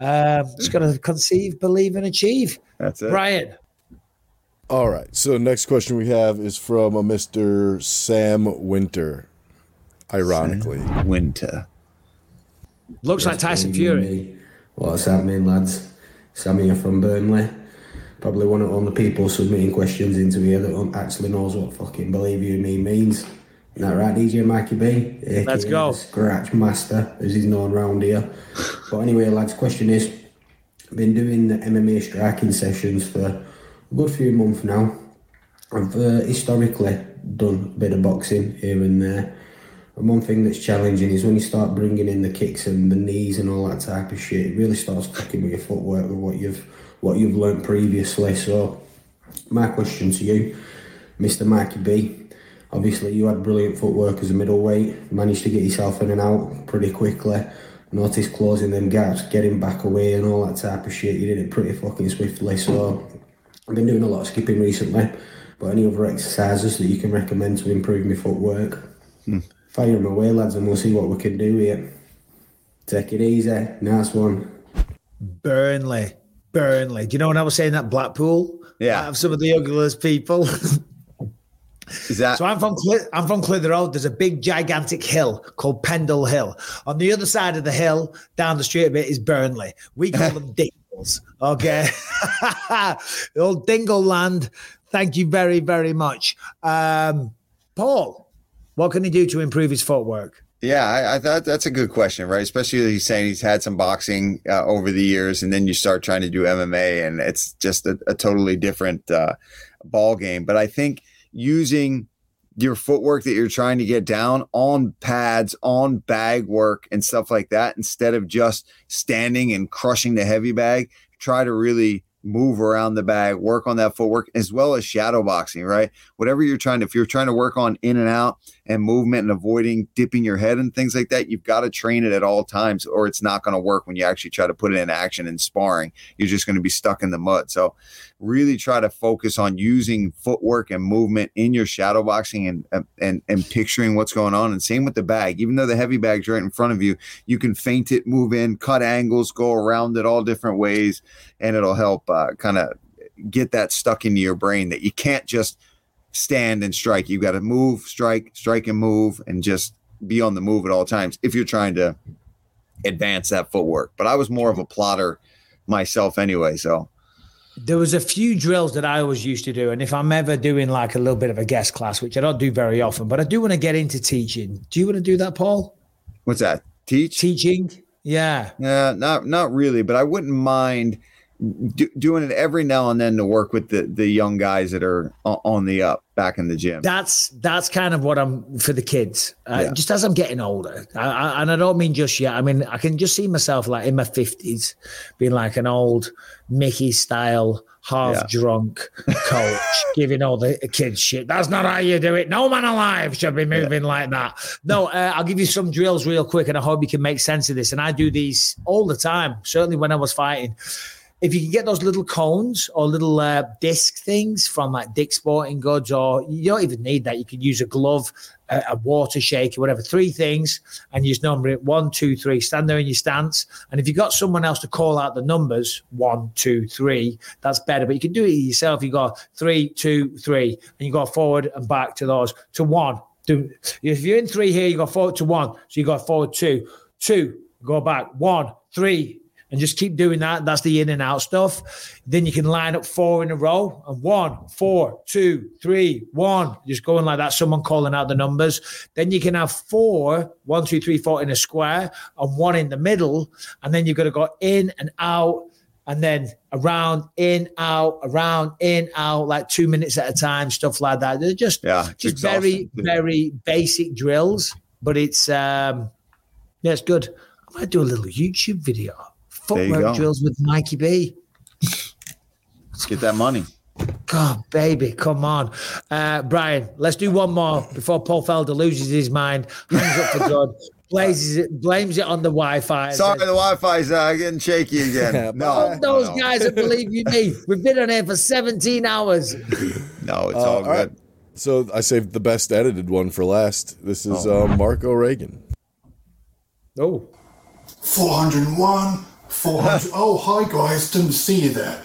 Um, just got to conceive, believe, and achieve. That's it. Brian, All right. So next question we have is from a Mr. Sam Winter. Ironically, Winter. looks like Tyson Fury. What's happening, lads? Sammy here from Burnley. Probably one of the only people submitting questions into here that actually knows what fucking believe you me means. Isn't that right, DJ Mikey B? aka Let's go. Scratch Master, as he's known around here. But anyway, lads, question is I've been doing the MMA striking sessions for a good few months now. I've uh, historically done a bit of boxing here and there. And one thing that's challenging is when you start bringing in the kicks and the knees and all that type of shit, it really starts fucking with your footwork with what you've what you've learnt previously. So my question to you, Mr. Mikey B, obviously you had brilliant footwork as a middleweight, managed to get yourself in and out pretty quickly. Noticed closing them gaps, getting back away and all that type of shit. You did it pretty fucking swiftly. So I've been doing a lot of skipping recently. But any other exercises that you can recommend to improve my footwork? Hmm. Fire them away, lads, and we'll see what we can do here. Take it easy. Nice one. Burnley. Burnley. Do you know when I was saying that Blackpool? Yeah. I have some of the ugliest people. Is that so I'm from Cli- I'm from Clitheroe. There's a big gigantic hill called Pendle Hill. On the other side of the hill, down the street a bit, is Burnley. We call them dingles. Okay. old dingle land. Thank you very, very much. Um, Paul, what can he do to improve his footwork? Yeah, I, I thought that's a good question, right? Especially he's saying he's had some boxing uh, over the years, and then you start trying to do MMA, and it's just a, a totally different uh, ball game. But I think using your footwork that you're trying to get down on pads, on bag work, and stuff like that, instead of just standing and crushing the heavy bag, try to really move around the bag, work on that footwork as well as shadow boxing, right? Whatever you're trying to, if you're trying to work on in and out and movement and avoiding dipping your head and things like that, you've got to train it at all times or it's not going to work when you actually try to put it in action and sparring. You're just going to be stuck in the mud. So really try to focus on using footwork and movement in your shadow boxing and and and picturing what's going on. And same with the bag. Even though the heavy bag's right in front of you, you can feint it, move in, cut angles, go around it all different ways, and it'll help uh, kind of get that stuck into your brain that you can't just stand and strike. You've got to move, strike, strike, and move, and just be on the move at all times if you're trying to advance that footwork. But I was more of a plotter myself anyway, so There was a few drills that I always used to do, and if I'm ever doing like a little bit of a guest class, which I don't do very often, but I do want to get into teaching. Do you want to do that, Paul? what's that? Teach? Teaching? Yeah. Yeah, not not really, but I wouldn't mind do, doing it every now and then to work with the the young guys that are on the up back in the gym. That's that's kind of what I'm for the kids. Uh, Yeah. Just as I'm getting older, I, I, and I don't mean just yet. I mean I can just see myself like in my fifties, being like an old Mickey style, half Yeah. drunk coach, giving all the kids shit. That's not how you do it. No man alive should be moving like that. No, uh, I'll give you some drills real quick, and I hope you can make sense of this. And I do these all the time. Certainly when I was fighting if you can get those little cones or little uh, disc things from like Dick Sporting Goods, or you don't even need that. You could use a glove, a, a water shaker, whatever. Three things, and you just number it one, two, three. Stand there in your stance, and if you got someone else to call out the numbers, one, two, three, that's better. But you can do it yourself. You go three, two, three, and you go forward and back to those to one. Do if you're in three here, you go forward to one. So you go forward two, two, go back one, three, and just keep doing that. That's the in and out stuff. Then you can line up four in a row and one, four, two, three, one, just going like that. Someone calling out the numbers. Then you can have four, one, two, three, four in a square and one in the middle. And then you've got to go in and out and then around, in, out, around, in, out, like two minutes at a time, stuff like that. They're just, Yeah, just very, exhausting, very basic drills, but it's, um, yeah, it's good. I might do a little YouTube video. There you Footwork drills with Mikey B. Let's get that money. God, baby, come on. Uh, Brian, let's do one more before Paul Felder loses his mind, hangs up for good, blazes it, blames it on the Wi Fi. Sorry, the Wi-Fi's uh, getting shaky again. No, Those no, guys that believe you me. We've been on here for 17 hours. no, it's Uh, all all right. good. So I saved the best edited one for last. This is Oh. uh, Marco Reagan. Oh. 401, 400. oh, hi guys, didn't see you there.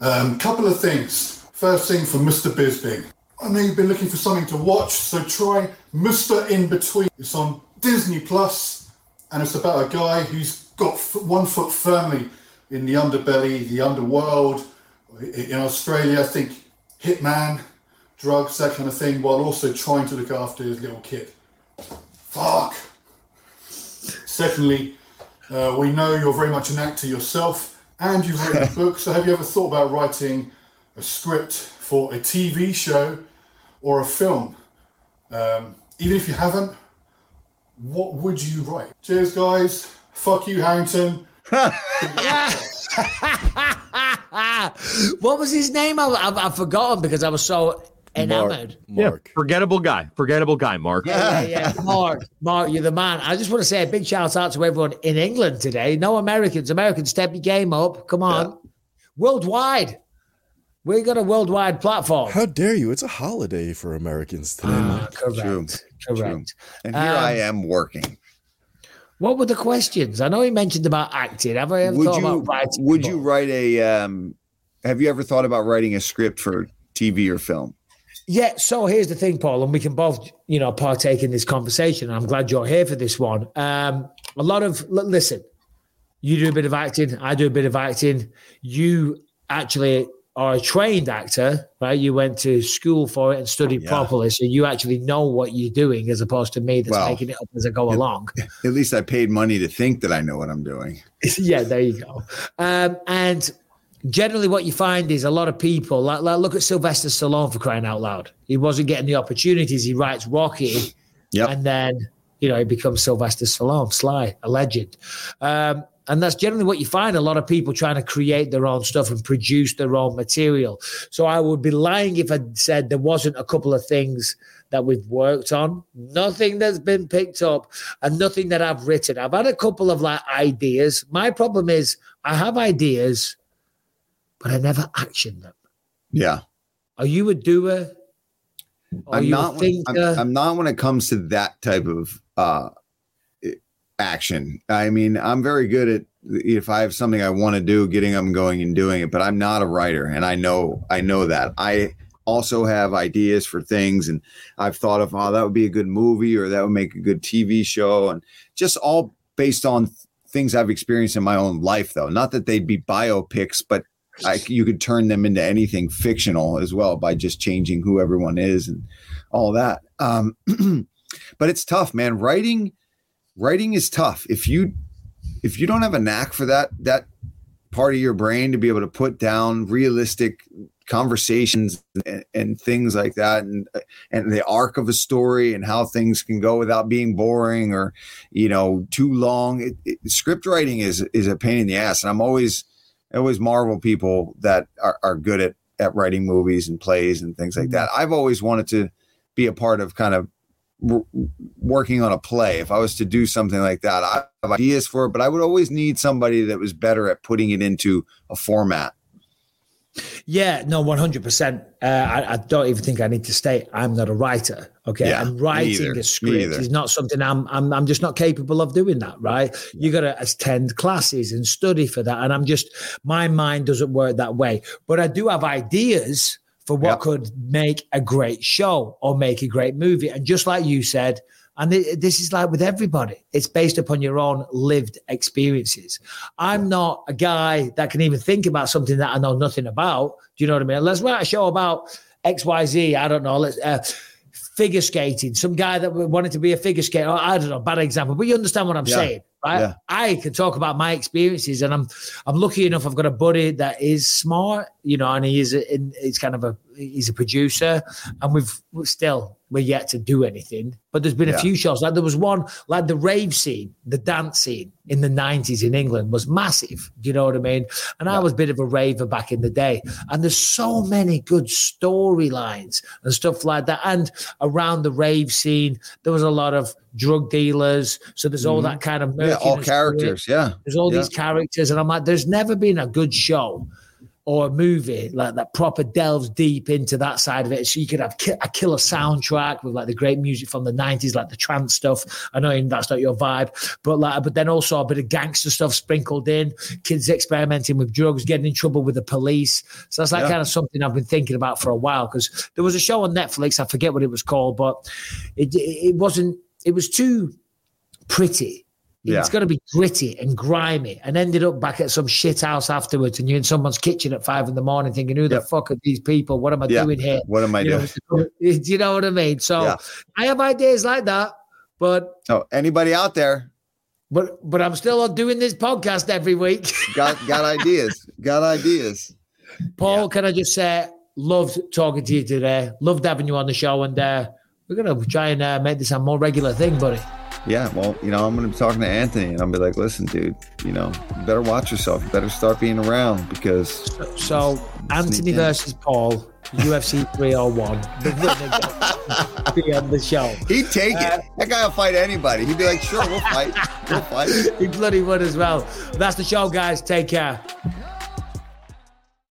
Um, couple of things. First thing for Mr. Bisping. I know you've been looking for something to watch, so try Mr. Inbetween. It's on Disney Plus, and it's about a guy who's got one foot firmly in the underbelly, the underworld. In Australia, I think Hitman, drugs, that kind of thing, while also trying to look after his little kid. Fuck. Secondly, uh, we know you're very much an actor yourself and you've written a book. So have you ever thought about writing a script for a TV show or a film? Um, even if you haven't, what would you write? Cheers, guys. Fuck you, Harrington. what was his name? I, I, I've forgotten because I was so enamored. Yeah, forgettable guy. Forgettable guy, Mark. Yeah, yeah, yeah. Mark, Mark, you're the man. I just want to say a big shout out to everyone in England today. No Americans. Americans, step your game up. Come on. Worldwide. We got a worldwide platform. How dare you? It's a holiday for Americans today. Ah, Mike. correct. Correct. And here Um, I am working. What were the questions? I know he mentioned about acting. Have I ever Would thought you about writing? would you write a um have you ever thought about writing a script for TV or film? Yeah, so here's the thing, Paul, and we can both, you know, partake in this conversation. I'm glad you're here for this one. Um, a lot of listen, you do a bit of acting, I do a bit of acting. You actually are a trained actor, right? You went to school for it and studied properly, so you actually know what you're doing, as opposed to me that's Well, making it up as I go along. At least I paid money to think that I know what I'm doing. yeah, there you go. Um, and generally, what you find is a lot of people like, like look at Sylvester Stallone for crying out loud. He wasn't getting the opportunities. He writes Rocky, and then you know he becomes Sylvester Stallone, Sly, a legend. Um, and that's generally what you find a lot of people trying to create their own stuff and produce their own material. So I would be lying if I said there wasn't a couple of things that we've worked on, nothing that's been picked up, and nothing that I've written. I've had a couple of like ideas. My problem is I have ideas, but I never action them. Yeah. Are you a doer? Are I'm not when, I'm. I'm not when it comes to that type of uh action. I mean, I'm very good at if I have something I want to do, getting up and going and doing it, but I'm not a writer and I know I know that. I also have ideas for things and I've thought of oh that would be a good movie or that would make a good TV show and just all based on things I've experienced in my own life though. Not that they'd be biopics, but I, you could turn them into anything fictional as well by just changing who everyone is and all that. Um, but it's tough, man. Writing, writing is tough. If you if you don't have a knack for that that part of your brain to be able to put down realistic conversations and, and things like that and and the arc of a story and how things can go without being boring or you know too long it, it, script writing is is a pain in the ass and i'm always I always marvel people that are, are good at at writing movies and plays and things like mm-hmm. that. I've always wanted to be a part of kind of working on a play. If i was to do something like that i have ideas for it but i would always need somebody that was better at putting it into a format Yeah, no, one hundred percent. Uh, I, don't even think I need to state I'm not a writer. Okay, Yeah, me writing a script is not something I'm. I'm. I'm just not capable of doing that. Right? You got to attend classes and study for that, and I'm just my mind doesn't work that way. But I do have ideas for what could make a great show or make a great movie. And just like you said, and this is like with everybody, it's based upon your own lived experiences. I'm not a guy that can even think about something that I know nothing about. Do you know what I mean? Let's write a show about XYZ. I don't know. Let's. Uh, Figure skating, some guy that wanted to be a figure skater. I don't know, bad example, but you understand what I'm Yeah. saying, right? Yeah. I can talk about my experiences, and I'm I'm lucky enough. I've got a buddy that is smart, you know, and he is a, in, he's kind of a he's a producer, and we've we're still we're yet to do anything. But there's been a few shows like there was one like the rave scene, the dance scene in the '90s in England was massive. Do you know what I mean? And I was a bit of a raver back in the day, and there's so many good storylines and stuff like that. And around the rave scene, there was a lot of drug dealers. So there's all Mhm. that kind of yeah all characters yeah There's all Yeah. these characters, and I'm like, there's never been a good show or a movie like that proper delves deep into that side of it. So you could have ki- a killer soundtrack with like the great music from the 90s, like the trance stuff. I know that's not your vibe, but like, but then also a bit of gangster stuff sprinkled in, kids experimenting with drugs, getting in trouble with the police. So that's like Yeah. kind of something I've been thinking about for a while because there was a show on Netflix, I forget what it was called, but it, it wasn't, it was too pretty Yeah. It's got to be gritty and grimy, and ended up back at some shit house afterwards, and you're in someone's kitchen at five in the morning, thinking, "Who the fuck are these people? What am I Yeah. doing here? What am I You know, doing? do you know what I mean? So. I have ideas like that, but So anybody out there but but I'm still doing this podcast every week. got got ideas? Got ideas? Paul, can I just say, loved talking to you today. Loved having you on the show, and uh, we're gonna try and uh, make this a more regular thing, buddy. Yeah, well, you know, I'm going to be talking to Anthony and I'll be like, listen, dude, you know, you better watch yourself. You better start being around because So Anthony versus Paul, UFC 301. The winner be on the show. he'd take it. That guy will fight anybody. He'd be like, sure, we'll fight. We'll fight. He bloody would as well. That's the show, guys. Take care.